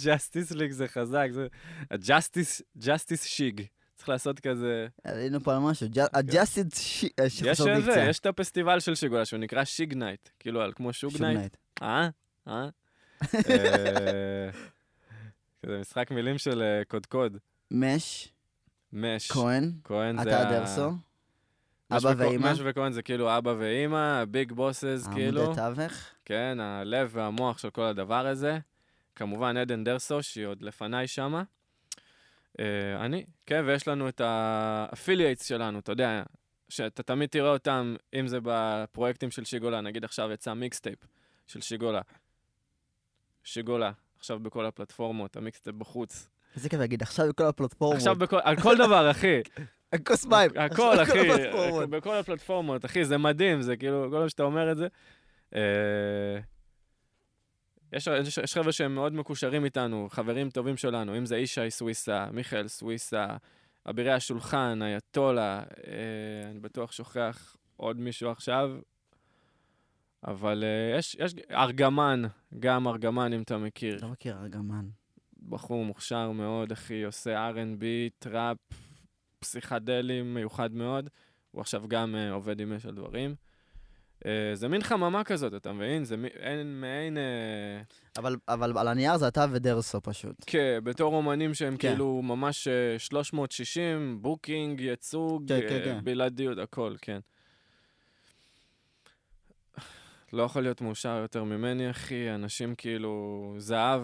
Justice League זה חזק, זה... ה Justice, Justice שיג. צריך לעשות כזה... עלינו פה על משהו, ה Justice שיג, יש שחשבתי זה. יש את הפסטיבל של שיגולה, שהוא נקרא שיג Night. כאילו, על כמו Suge Knight. אה? אה? אה, כזה משחק מילים של אה, קודקוד. מש, מש. כהן, כהן זה... אתה ה- דרסו, מש אבא ואמא, מש וכהן זה כאילו אבא ואימא, big bosses, כאילו. עמודי תווך. כן, הלב והמוח של כל הדבר הזה. כמובן עדן דרסו, שהיא עוד לפניי שמה. אה, אני, כן, ויש לנו את ה affiliates שלנו, אתה יודע, שאתה תמיד תראה אותם, אם זה בפרויקטים של שיגולה, נגיד עכשיו יצא מיקסטייפ של שיגולה. שיגולה, עכשיו בכל הפלטפורמות, המיקסטייפ בחוץ. איזה כיף להגיד, עכשיו בכל הפלטפורמות. עכשיו בכל, על כל דבר, אחי. הכוס מים. הכל, אחי, בכל הפלטפורמות. בכל הפלטפורמות, אחי, זה מדהים, זה כאילו, כל פעם שאתה אומר את זה. אה, יש, יש, יש חבר'ה שהם מאוד מקושרים איתנו, חברים טובים שלנו, אם זה ישי סוויסה, מיכאל סוויסה, אבירי השולחן, אייתולה, אה, אני בטוח שוכח עוד מישהו עכשיו, אבל אה, יש, יש, ארגמן, גם ארגמן, אם אתה מכיר. לא מכיר ארגמן. בחור מוכשר מאוד, אחי, עושה R&B, טראפ, פסיכדלי מיוחד מאוד. הוא עכשיו גם uh, עובד עם אש על דברים. Uh, זה מין חממה כזאת, אתה מבין? זה מי- אין מעין... Uh, אבל, אבל על הנייר זה אתה ודרסו פשוט. כן, בתור אומנים שהם כן. כאילו ממש uh, 360, booking, ייצוג, כן, כן, כן. בלעדיות, הכל, כן. לא יכול להיות מאושר יותר ממני, אחי. אנשים כאילו זהב,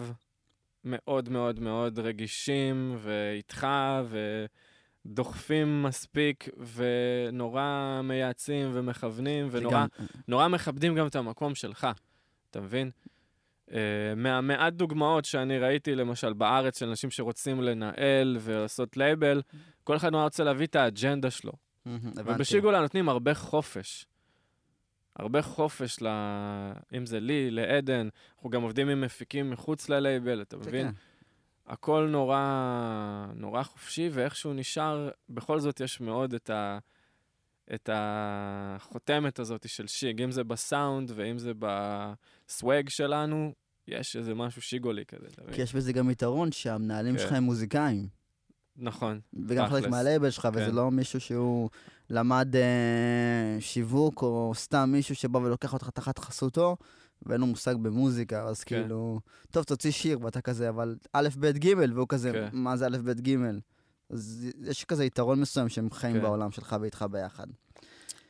מאוד מאוד מאוד רגישים, ואיתך, ודוחפים מספיק, ונורא מייעצים ומכוונים, ונורא גם- נורא מכבדים גם את המקום שלך, אתה מבין? Uh, מהמעט דוגמאות שאני ראיתי, למשל, בארץ, של אנשים שרוצים לנהל ולעשות לייבל, כל אחד נורא רוצה להביא את האג'נדה שלו. ובשיגולה נותנים הרבה חופש. הרבה חופש, ל... אם זה לי, לעדן, אנחנו גם עובדים עם מפיקים מחוץ ללייבל, אתה כן, מבין? הכל נורא, נורא חופשי, ואיכשהו נשאר, בכל זאת יש מאוד את, ה, את החותמת הזאת של שיג, אם זה בסאונד ואם זה בסוואג שלנו, יש איזה משהו שיגולי כזה, כי מבין? יש בזה גם יתרון שהמנהלים כן. שלך הם מוזיקאים. נכון, וגם חלק. מהלייבל שלך, וזה כן. לא מישהו שהוא למד אה, שיווק, או סתם מישהו שבא ולוקח אותך תחת חסותו, ואין לו מושג במוזיקה, אז כן. כאילו, טוב, תוציא שיר, ואתה כזה, אבל א', ב', ג', והוא כזה, כן. מה זה א', ב', ג'? אז יש כזה יתרון מסוים שהם חיים כן. בעולם שלך ואיתך ביחד.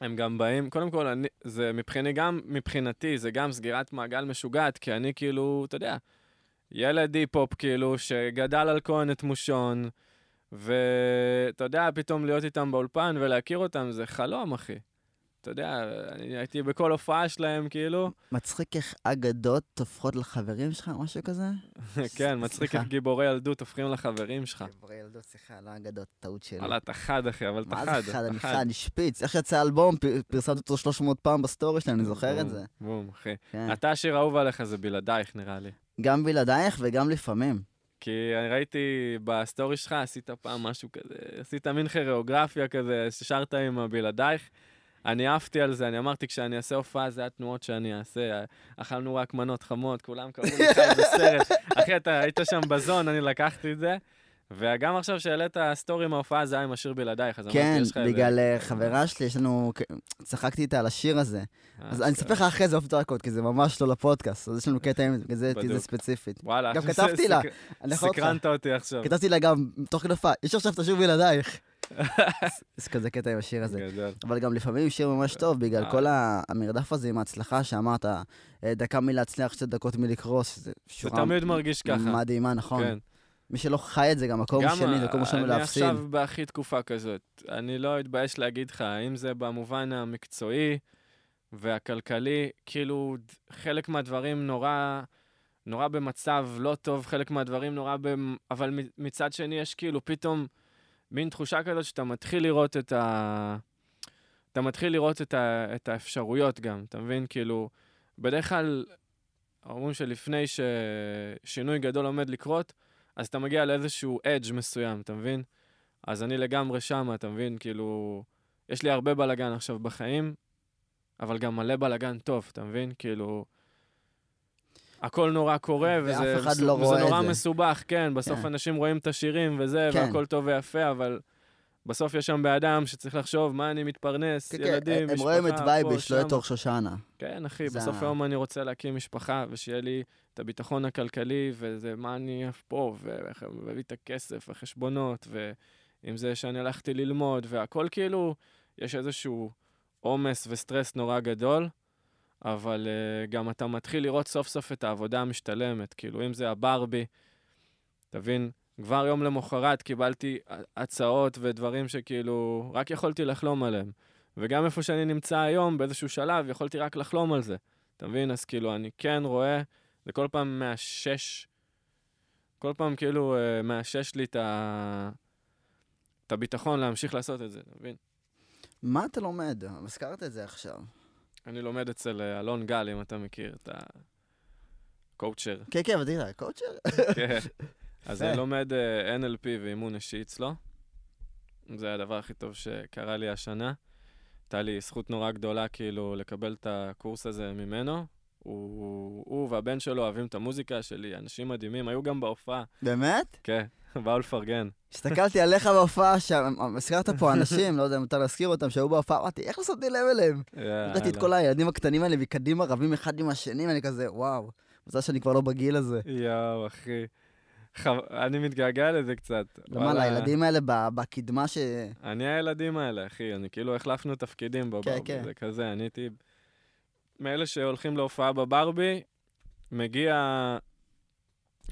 הם גם באים, קודם כל, אני, זה מבחיני, גם מבחינתי, זה גם סגירת מעגל משוגעת, כי אני כאילו, אתה יודע, ילד היפ-הופ, כאילו, שגדל על כהן את מושון, ואתה יודע, פתאום להיות איתם באולפן ולהכיר אותם, זה חלום, אחי. אתה יודע, אני הייתי בכל הופעה שלהם, כאילו, מצחיק איך אגדות הופכות לחברים שלך, משהו כזה? כן, מצחיק. איך גיבורי ילדות הופכים לחברים שלך. חברי ילדות, סליחה, לא אגדות, טעות שלי. וואלה, אתה חד, אחי, אבל אתה מה חד. זה חד? אני חד, אני שפיץ. איך שיצא האלבום, פ- פרסמת אותו 300 פעם בסטורי שלי, אני זוכר את זה. בום, אחי. כן. אתה השיר האהוב עליך זה בלעדייך, נראה לי. גם בלעדייך וגם לפעמים. כי אני ראיתי בסטורי שלך, עשית פעם משהו כזה, עשית מין כיאוגרפיה כזה, ששרת עם הבלעדייך. אני עפתי על זה, אני אמרתי, כשאני אעשה הופעה, זה התנועות שאני אעשה. אכלנו רק מנות חמות, כולם קראו לי חי בסרט. אחי, אתה היית שם ב zone, אני לקחתי את זה. וגם עכשיו שהעלית סטורי מההופעה, זה היה עם השיר בלעדייך, אז אמרתי, כן, יש לך איזה... בגלל אה, חברה שלי, יש לנו... צחקתי איתה על השיר הזה. אה, אז אני אספר לך אחרי זה off the record, כי זה ממש לא לפודקאסט, אז יש לנו קטע עם זה, כי זה-. ספציפית. וואלה, גם כתבתי לה. סקרנת אותי עכשיו. כתבתי לה גם, תוך כדי הופעה, יש עכשיו את השיר בלעדייך. יש כזה קטע עם השיר הזה. גדול. אבל גם לפעמים שיר ממש טוב, בגלל אה. כל המרדף הזה עם ההצלחה שאמרת, אה, דקה מלהצליח, שתי דקות מלקרוס, זה שורה תמיד מרגיש ככה. מדהימה, נכון. כן. מי שלא חי את זה, גם מקום גם שני, מקום ראשון אני להפסיד. עכשיו בהכי תקופה כזאת. אני לא אתבייש להגיד לך, אם זה במובן המקצועי והכלכלי, כאילו, חלק מהדברים נורא, נורא במצב לא טוב, חלק מהדברים נורא ב... אבל מ- מצד שני, יש כאילו פתאום מין תחושה כזאת שאתה מתחיל לראות את ה... אתה מתחיל לראות את, ה... את האפשרויות גם, אתה מבין? כאילו, בדרך כלל, אומרים שלפני ששינוי גדול עומד לקרות, אז אתה מגיע לאיזשהו אדג' מסוים, אתה מבין? אז אני לגמרי שמה, אתה מבין? כאילו, יש לי הרבה בלאגן עכשיו בחיים, אבל גם מלא בלאגן טוב, אתה מבין? כאילו, הכל נורא קורה, ואף וזה, אחד מסו- לא וזה רואה נורא זה. מסובך, כן, בסוף כן. אנשים רואים את השירים וזה, כן. והכל טוב ויפה, אבל בסוף יש שם בן אדם שצריך לחשוב מה אני מתפרנס, כן, כן, ילדים, הם משפחה, רואים את וייביש, לא. את אור שושנה. כן, אחי, זה בסוף היום אני רוצה להקים משפחה, ושיהיה לי את הביטחון הכלכלי, וזה מה אני אף פה, ולהביא את הכסף, וחשבונות, ועם זה שאני הלכתי ללמוד, והכל כאילו, יש איזשהו עומס וסטרס נורא גדול, אבל uh, גם אתה מתחיל לראות סוף סוף את העבודה המשתלמת, כאילו, אם זה הברבי, תבין, כבר יום למחרת קיבלתי הצעות ודברים שכאילו, רק יכולתי לחלום עליהם. וגם איפה שאני נמצא היום, באיזשהו שלב, יכולתי רק לחלום על זה. אתה מבין? אז כאילו, אני כן רואה, זה כל פעם מאשש, כל פעם כאילו אה, מאשש לי את, ה... את הביטחון להמשיך לעשות את זה, אתה מבין? מה אתה לומד? הזכרת את זה עכשיו. אני לומד אצל אה, אלון גל, אם אתה מכיר את הקואוצ'ר. כן, כן, אבל תראה, קואוצ'ר? כן. אז. אני לומד אה, NLP ואימון אישי אצלו. זה הדבר הכי טוב שקרה לי השנה. הייתה לי זכות נורא גדולה כאילו לקבל את הקורס הזה ממנו. הוא, הוא והבן שלו אוהבים את המוזיקה שלי, אנשים מדהימים, היו גם בהופעה. באמת? כן, באו לפרגן. הסתכלתי עליך בהופעה, שם, הזכרת פה אנשים, לא יודע אם מותר להזכיר אותם, שהיו בהופעה, אמרתי, איך לא שמתי לב אליהם? ראיתי את. כל הילדים הקטנים האלה מקדימה רבים אחד עם השני, ואני כזה, וואו, מזל שאני כבר לא בגיל הזה. יואו, אחי. אני מתגעגע לזה קצת. למה, לילדים האלה בקדמה ש... אני הילדים האלה, אחי, אני כאילו החלפנו תפקידים בברבי, כן. זה כזה, אני הייתי מאלה שהולכים להופעה בברבי, מגיע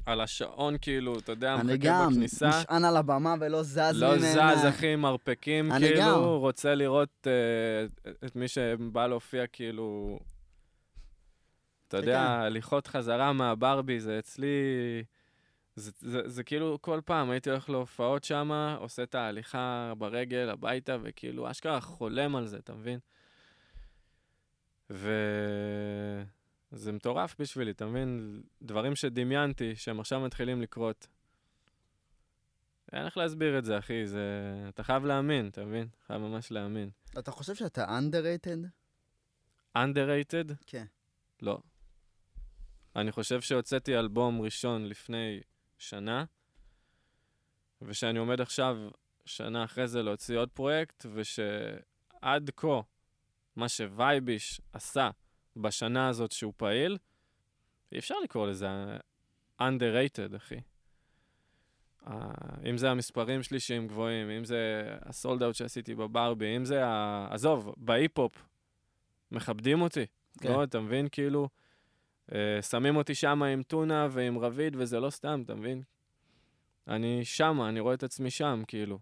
על השעון, כאילו, אתה יודע, אני מחכה גם בכניסה, נשען על הבמה ולא זז לא ממנה. זז, אחי, מרפקים, אני כאילו, גם. רוצה לראות אה, את מי שבא להופיע, כאילו, אתה כן, יודע, הליכות חזרה מהברבי, זה אצלי... זה, זה, זה כאילו כל פעם הייתי הולך להופעות שם, עושה את ההליכה ברגל הביתה, וכאילו אשכרה חולם על זה, אתה מבין? וזה מטורף בשבילי, אתה מבין? דברים שדמיינתי, שהם עכשיו מתחילים לקרות. אין איך להסביר את זה, אחי, זה... אתה חייב להאמין, אתה מבין? חייב ממש להאמין. אתה חושב שאתה underrated? underrated? כן. לא. אני חושב שהוצאתי אלבום ראשון לפני שנה, ושאני עומד עכשיו, שנה אחרי זה, להוציא עוד פרויקט, ושעד כה, מה שווייביש עשה בשנה הזאת שהוא פעיל, אי אפשר לקרוא לזה underrated, אחי. אם זה המספרים שלי שהם גבוהים, אם זה הסולד אאוט שעשיתי בברבי, אם זה ה... עזוב, בהיפ-הופ, מכבדים אותי. כן. לא, אתה מבין? כאילו, אה, שמים אותי שם עם טונה ועם רביד, וזה לא סתם, אתה מבין? אני שמה, אני רואה את עצמי שם, כאילו.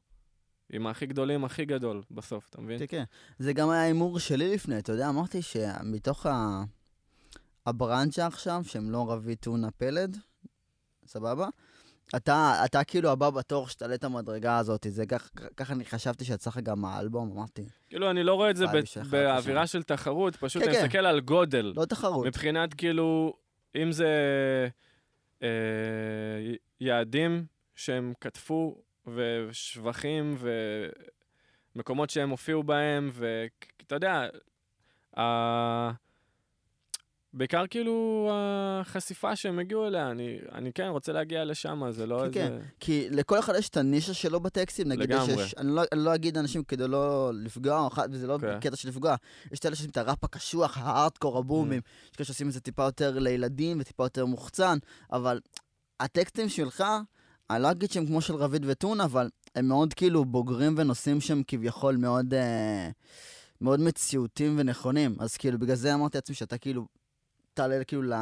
עם הכי גדולים, הכי גדול, בסוף, אתה מבין? כן, כן. זה גם היה הימור שלי לפני, אתה יודע, אמרתי שמתוך ה... הברנצ'ה עכשיו, שהם לא רבי טונה פלד, סבבה? אתה, אתה כאילו הבא בתור שתעלה את המדרגה הזאת, זה כך, ככה אני חשבתי שיצא לך גם האלבום, אמרתי, כאילו, אני לא רואה את זה ב- באווירה של תחרות, פשוט כן, אני כן. מסתכל על גודל. לא תחרות. מבחינת, כאילו, אם זה אה, יעדים שהם כתבו, ושבחים, ומקומות שהם הופיעו בהם, ואתה יודע, ה... בעיקר כאילו החשיפה שהם הגיעו אליה, אני, אני כן רוצה להגיע לשם, זה לא כן, איזה... כן. כי לכל אחד יש את הנישה שלו בטקסטים, נגיד, לגמרי. יש, אני, לא, אני לא אגיד אנשים כדי לא לפגוע, וזה לא כן. בקטע של לפגוע, יש את אלה שעושים את הראפ הקשוח, הארדקור, הבומים, Mm. יש כאלה שעושים את זה טיפה יותר לילדים וטיפה יותר מוחצן, אבל הטקסטים שלך, אני לא אגיד שהם כמו של רביד וטון, אבל הם מאוד כאילו בוגרים ונושאים שהם כביכול מאוד, אה, מאוד מציאותיים ונכונים, אז כאילו בגלל זה אמרתי לעצמי שאתה כאילו תעלה כאילו ל,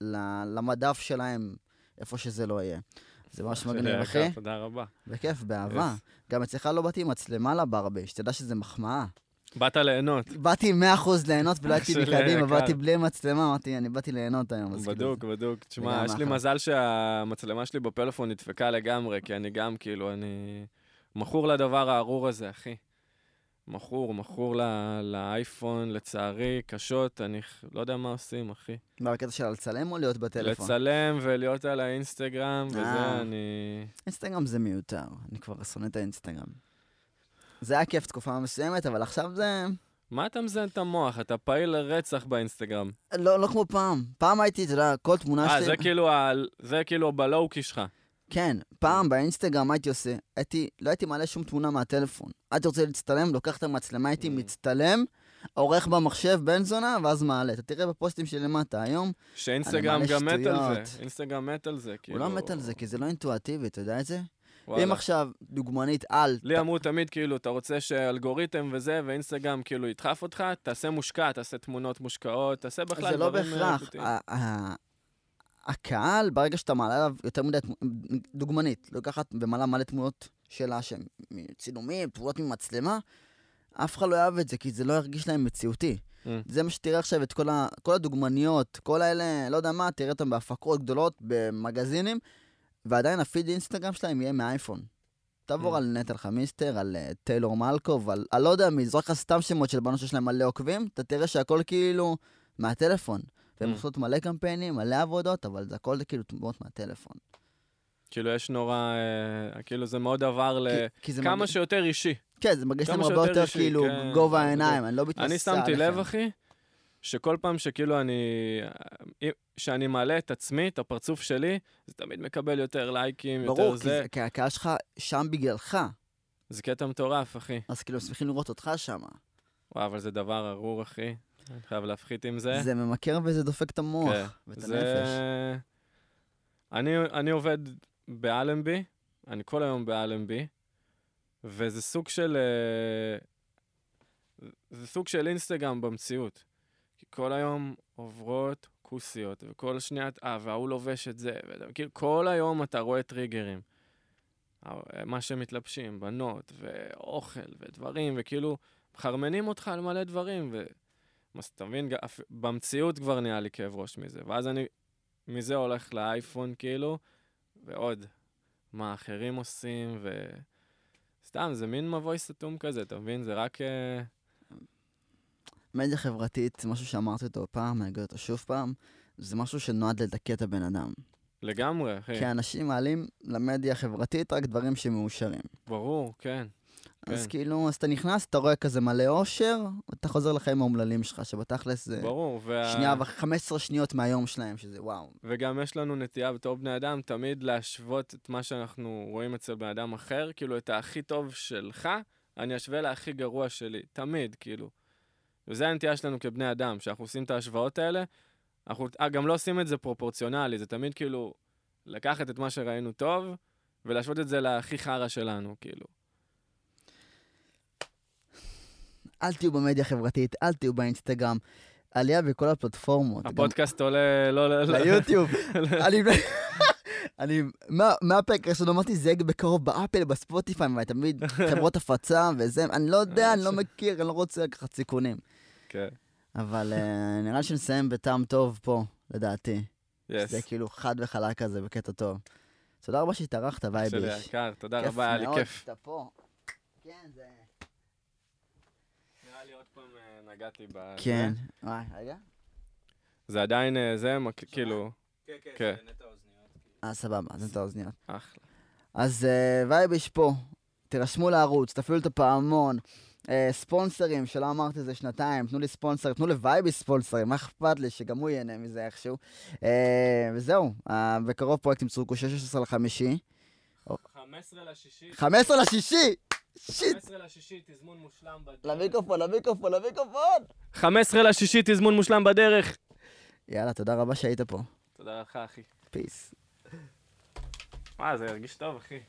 ל, למדף שלהם, איפה שזה לא יהיה. זה ממש מגניב, אחי. תודה רבה. בכיף, באהבה. גם אצלך לא באתי עם מצלמה לברבי, שתדע שזה מחמאה. באת ליהנות. באתי 100% ליהנות ולא הייתי מקדימה. באתי בלי מצלמה, אמרתי, אני באתי ליהנות היום. כאילו, בדוק, בדוק. תשמע, יש לי. מזל שהמצלמה שלי בפלאפון נדפקה לגמרי, כי אני גם, כאילו, אני מכור לדבר הארור הזה, אחי. מכור, מכור לאייפון, לצערי, קשות, אני לא יודע מה עושים, אחי. מה, בקטע של לצלם או להיות בטלפון? לצלם ולהיות על האינסטגרם, אה. וזה, אני... אינסטגרם זה מיותר, אני כבר שונא את האינסטגרם. זה היה כיף תקופה מסוימת, אבל עכשיו זה מה אתה מזיין את המוח? אתה פעיל לרצח באינסטגרם. לא, לא כמו פעם. פעם הייתי, אתה יודע, כל תמונה אה, שלי... זה כאילו ה- זה כאילו בלואו-קי שלך. כן, פעם באינסטגרם הייתי עושה, הייתי, לא הייתי מעלה שום תמונה מהטלפון. הייתי רוצה להצטלם, לוקח את המצלמה, הייתי Mm. מצטלם, עורך במחשב בן זונה, ואז מעלה. אתה תראה בפוסטים שלי למטה היום, שאינסטגרם גם מת על זה. אינסטגרם מת על זה, הוא כאילו... לא מת על זה, כי זה לא אינטואטיבי, אתה יודע את זה? וואלה. אם עכשיו דוגמנית על... לי אמרו תמיד, כאילו, אתה רוצה שאלגוריתם וזה, ואינסטגרם כאילו ידחף אותך, תעשה מושקע, תעשה תמונות מושקעות, תעשה בכלל זה לא דברים... אה, בהכרח. הקהל, ברגע שאתה מעלה עליו יותר מדי, דוגמנית, לוקחת ומעלה מלא תמונות שלה, שהן צילומים, תמונות ממצלמה, אף אחד לא יאהב את זה, כי זה לא ירגיש להם מציאותי. Mm. זה מה שתראה עכשיו את כל, ה, כל הדוגמניות, כל האלה, לא יודע מה, תראה אותם בהפקות גדולות, במגזינים, ועדיין הפיד אינסטגרם שלהם יהיה מאייפון. תעבור Mm. על נטע חמיסטר, על אה, טיילור מלקוב, על, לא יודע מי, זרוק לך סתם שמות של בנות שיש להם מלא עוקבים, אתה תראה שהכל כאילו מהטלפון. והם Mm. עושות מלא קמפיינים, מלא עבודות, אבל זה הכל כאילו תמונות מהטלפון. כאילו, יש נורא... אה, כאילו, זה מאוד עבר ל... כי, כי זה כמה מרגיש, שיותר אישי. כן, זה מרגיש להם הרבה יותר כאילו כן, גובה בדיוק. העיניים, אני לא מתנשא אני שמתי עליכם. לב, אחי, שכל פעם שכאילו אני... שאני מעלה את עצמי, את הפרצוף שלי, זה תמיד מקבל יותר לייקים, יותר ברור, כי, זה. זה, כי הקהל שלך שם בגללך, זה קטע מטורף, אחי. אז כאילו שמחים לראות אותך שם. וואו, אבל זה דבר ארור, אחי. אני חייב להפחית עם זה. זה ממכר וזה דופק את המוח כן. ואת זה... הנפש. אני, אני עובד באלנבי, אני כל היום באלנבי, וזה סוג של... אה, זה סוג של אינסטגרם במציאות. כל היום עוברות כוסיות, וכל שנייה, אה, וההוא לובש את זה, וזה, כאילו, כל היום אתה רואה טריגרים. אה, מה שמתלבשים, בנות, ואוכל, ודברים, וכאילו, מחרמנים אותך על מלא דברים, ו... אז אתה מבין, במציאות כבר נהיה לי כאב ראש מזה. ואז אני מזה הולך לאייפון, כאילו, ועוד, מה אחרים עושים, ו... סתם, זה מין מבוי סתום כזה, אתה מבין? זה רק... אה, מדיה חברתית, משהו שאמרתי אותו פעם, אני אגיד אותו שוב פעם, זה משהו שנועד לדכא את הבן אדם. לגמרי, אחי. כי אנשים מעלים למדיה החברתית רק דברים שמאושרים. ברור, כן. אז כן. כאילו, אז אתה נכנס, אתה רואה כזה מלא אושר, ואתה חוזר לחיים האומללים שלך, שבתכלס זה ברור. וה... שנייה ו-15 שניות מהיום שלהם, שזה וואו. וגם יש לנו נטייה בתור בני אדם תמיד להשוות את מה שאנחנו רואים אצל בן אדם אחר, כאילו את הכי טוב שלך, אני אשווה להכי גרוע שלי. תמיד, כאילו. וזה הנטייה שלנו כבני אדם, שאנחנו עושים את ההשוואות האלה, אנחנו אה, גם לא עושים את זה פרופורציונלי, זה תמיד כאילו לקחת את מה שראינו טוב, ולהשוות את זה להכי חרא שלנו, כאילו. אל תהיו במדיה החברתית, אל תהיו באינסטגרם. עלייה בכל הפלטפורמות. גם הפודקאסט עולה לא... ל- ל- ליוטיוב. אני... אני, מה- מהפרק הראשון אמרתי, זה יהיה בקרוב באפל, בספוטיפיי, תמיד חברות הפצה וזה, אני לא יודע, אני לא מכיר, אני לא רוצה לקחת סיכונים. כן, אבל אה, נראה לי שנסיים בטעם טוב פה, לדעתי. זה כאילו חד וחלק כזה, בקטע טוב. תודה רבה שהתארחת, אח שלי וייביש. היקר, תודה רבה, היה לי מאוד כיף. שאתה פה. כן, זה... נראה לי עוד פעם אה, נגעתי ב... כן. וואי, רגע. זה עדיין, אה, זה, כאילו, כן, כן, כן. זה האוזניות. אה, סבבה, אז את האוזניות. אחלה. אז אה, וייביש פה, תירשמו לערוץ, תפעילו את הפעמון. אה, ספונסרים, שלא אמרתי את זה שנתיים, תנו לי ספונסר, תנו לווייביש ספונסרים, מה אכפת לי שגם הוא ייהנה מזה איכשהו. אה, וזהו, בקרוב פרויקט עם צורקו 16 לחמישי. 15 לשישי, 15 לשישי! שיט! 15 לשישי, תזמון מושלם בדרך. למיקרופון, למיקרופון, למיקרופון! 15 לשישי, תזמון מושלם בדרך. יאללה, תודה רבה שהיית פה. תודה לך, אחי. פיס. וואי, זה הרגיש טוב, אחי.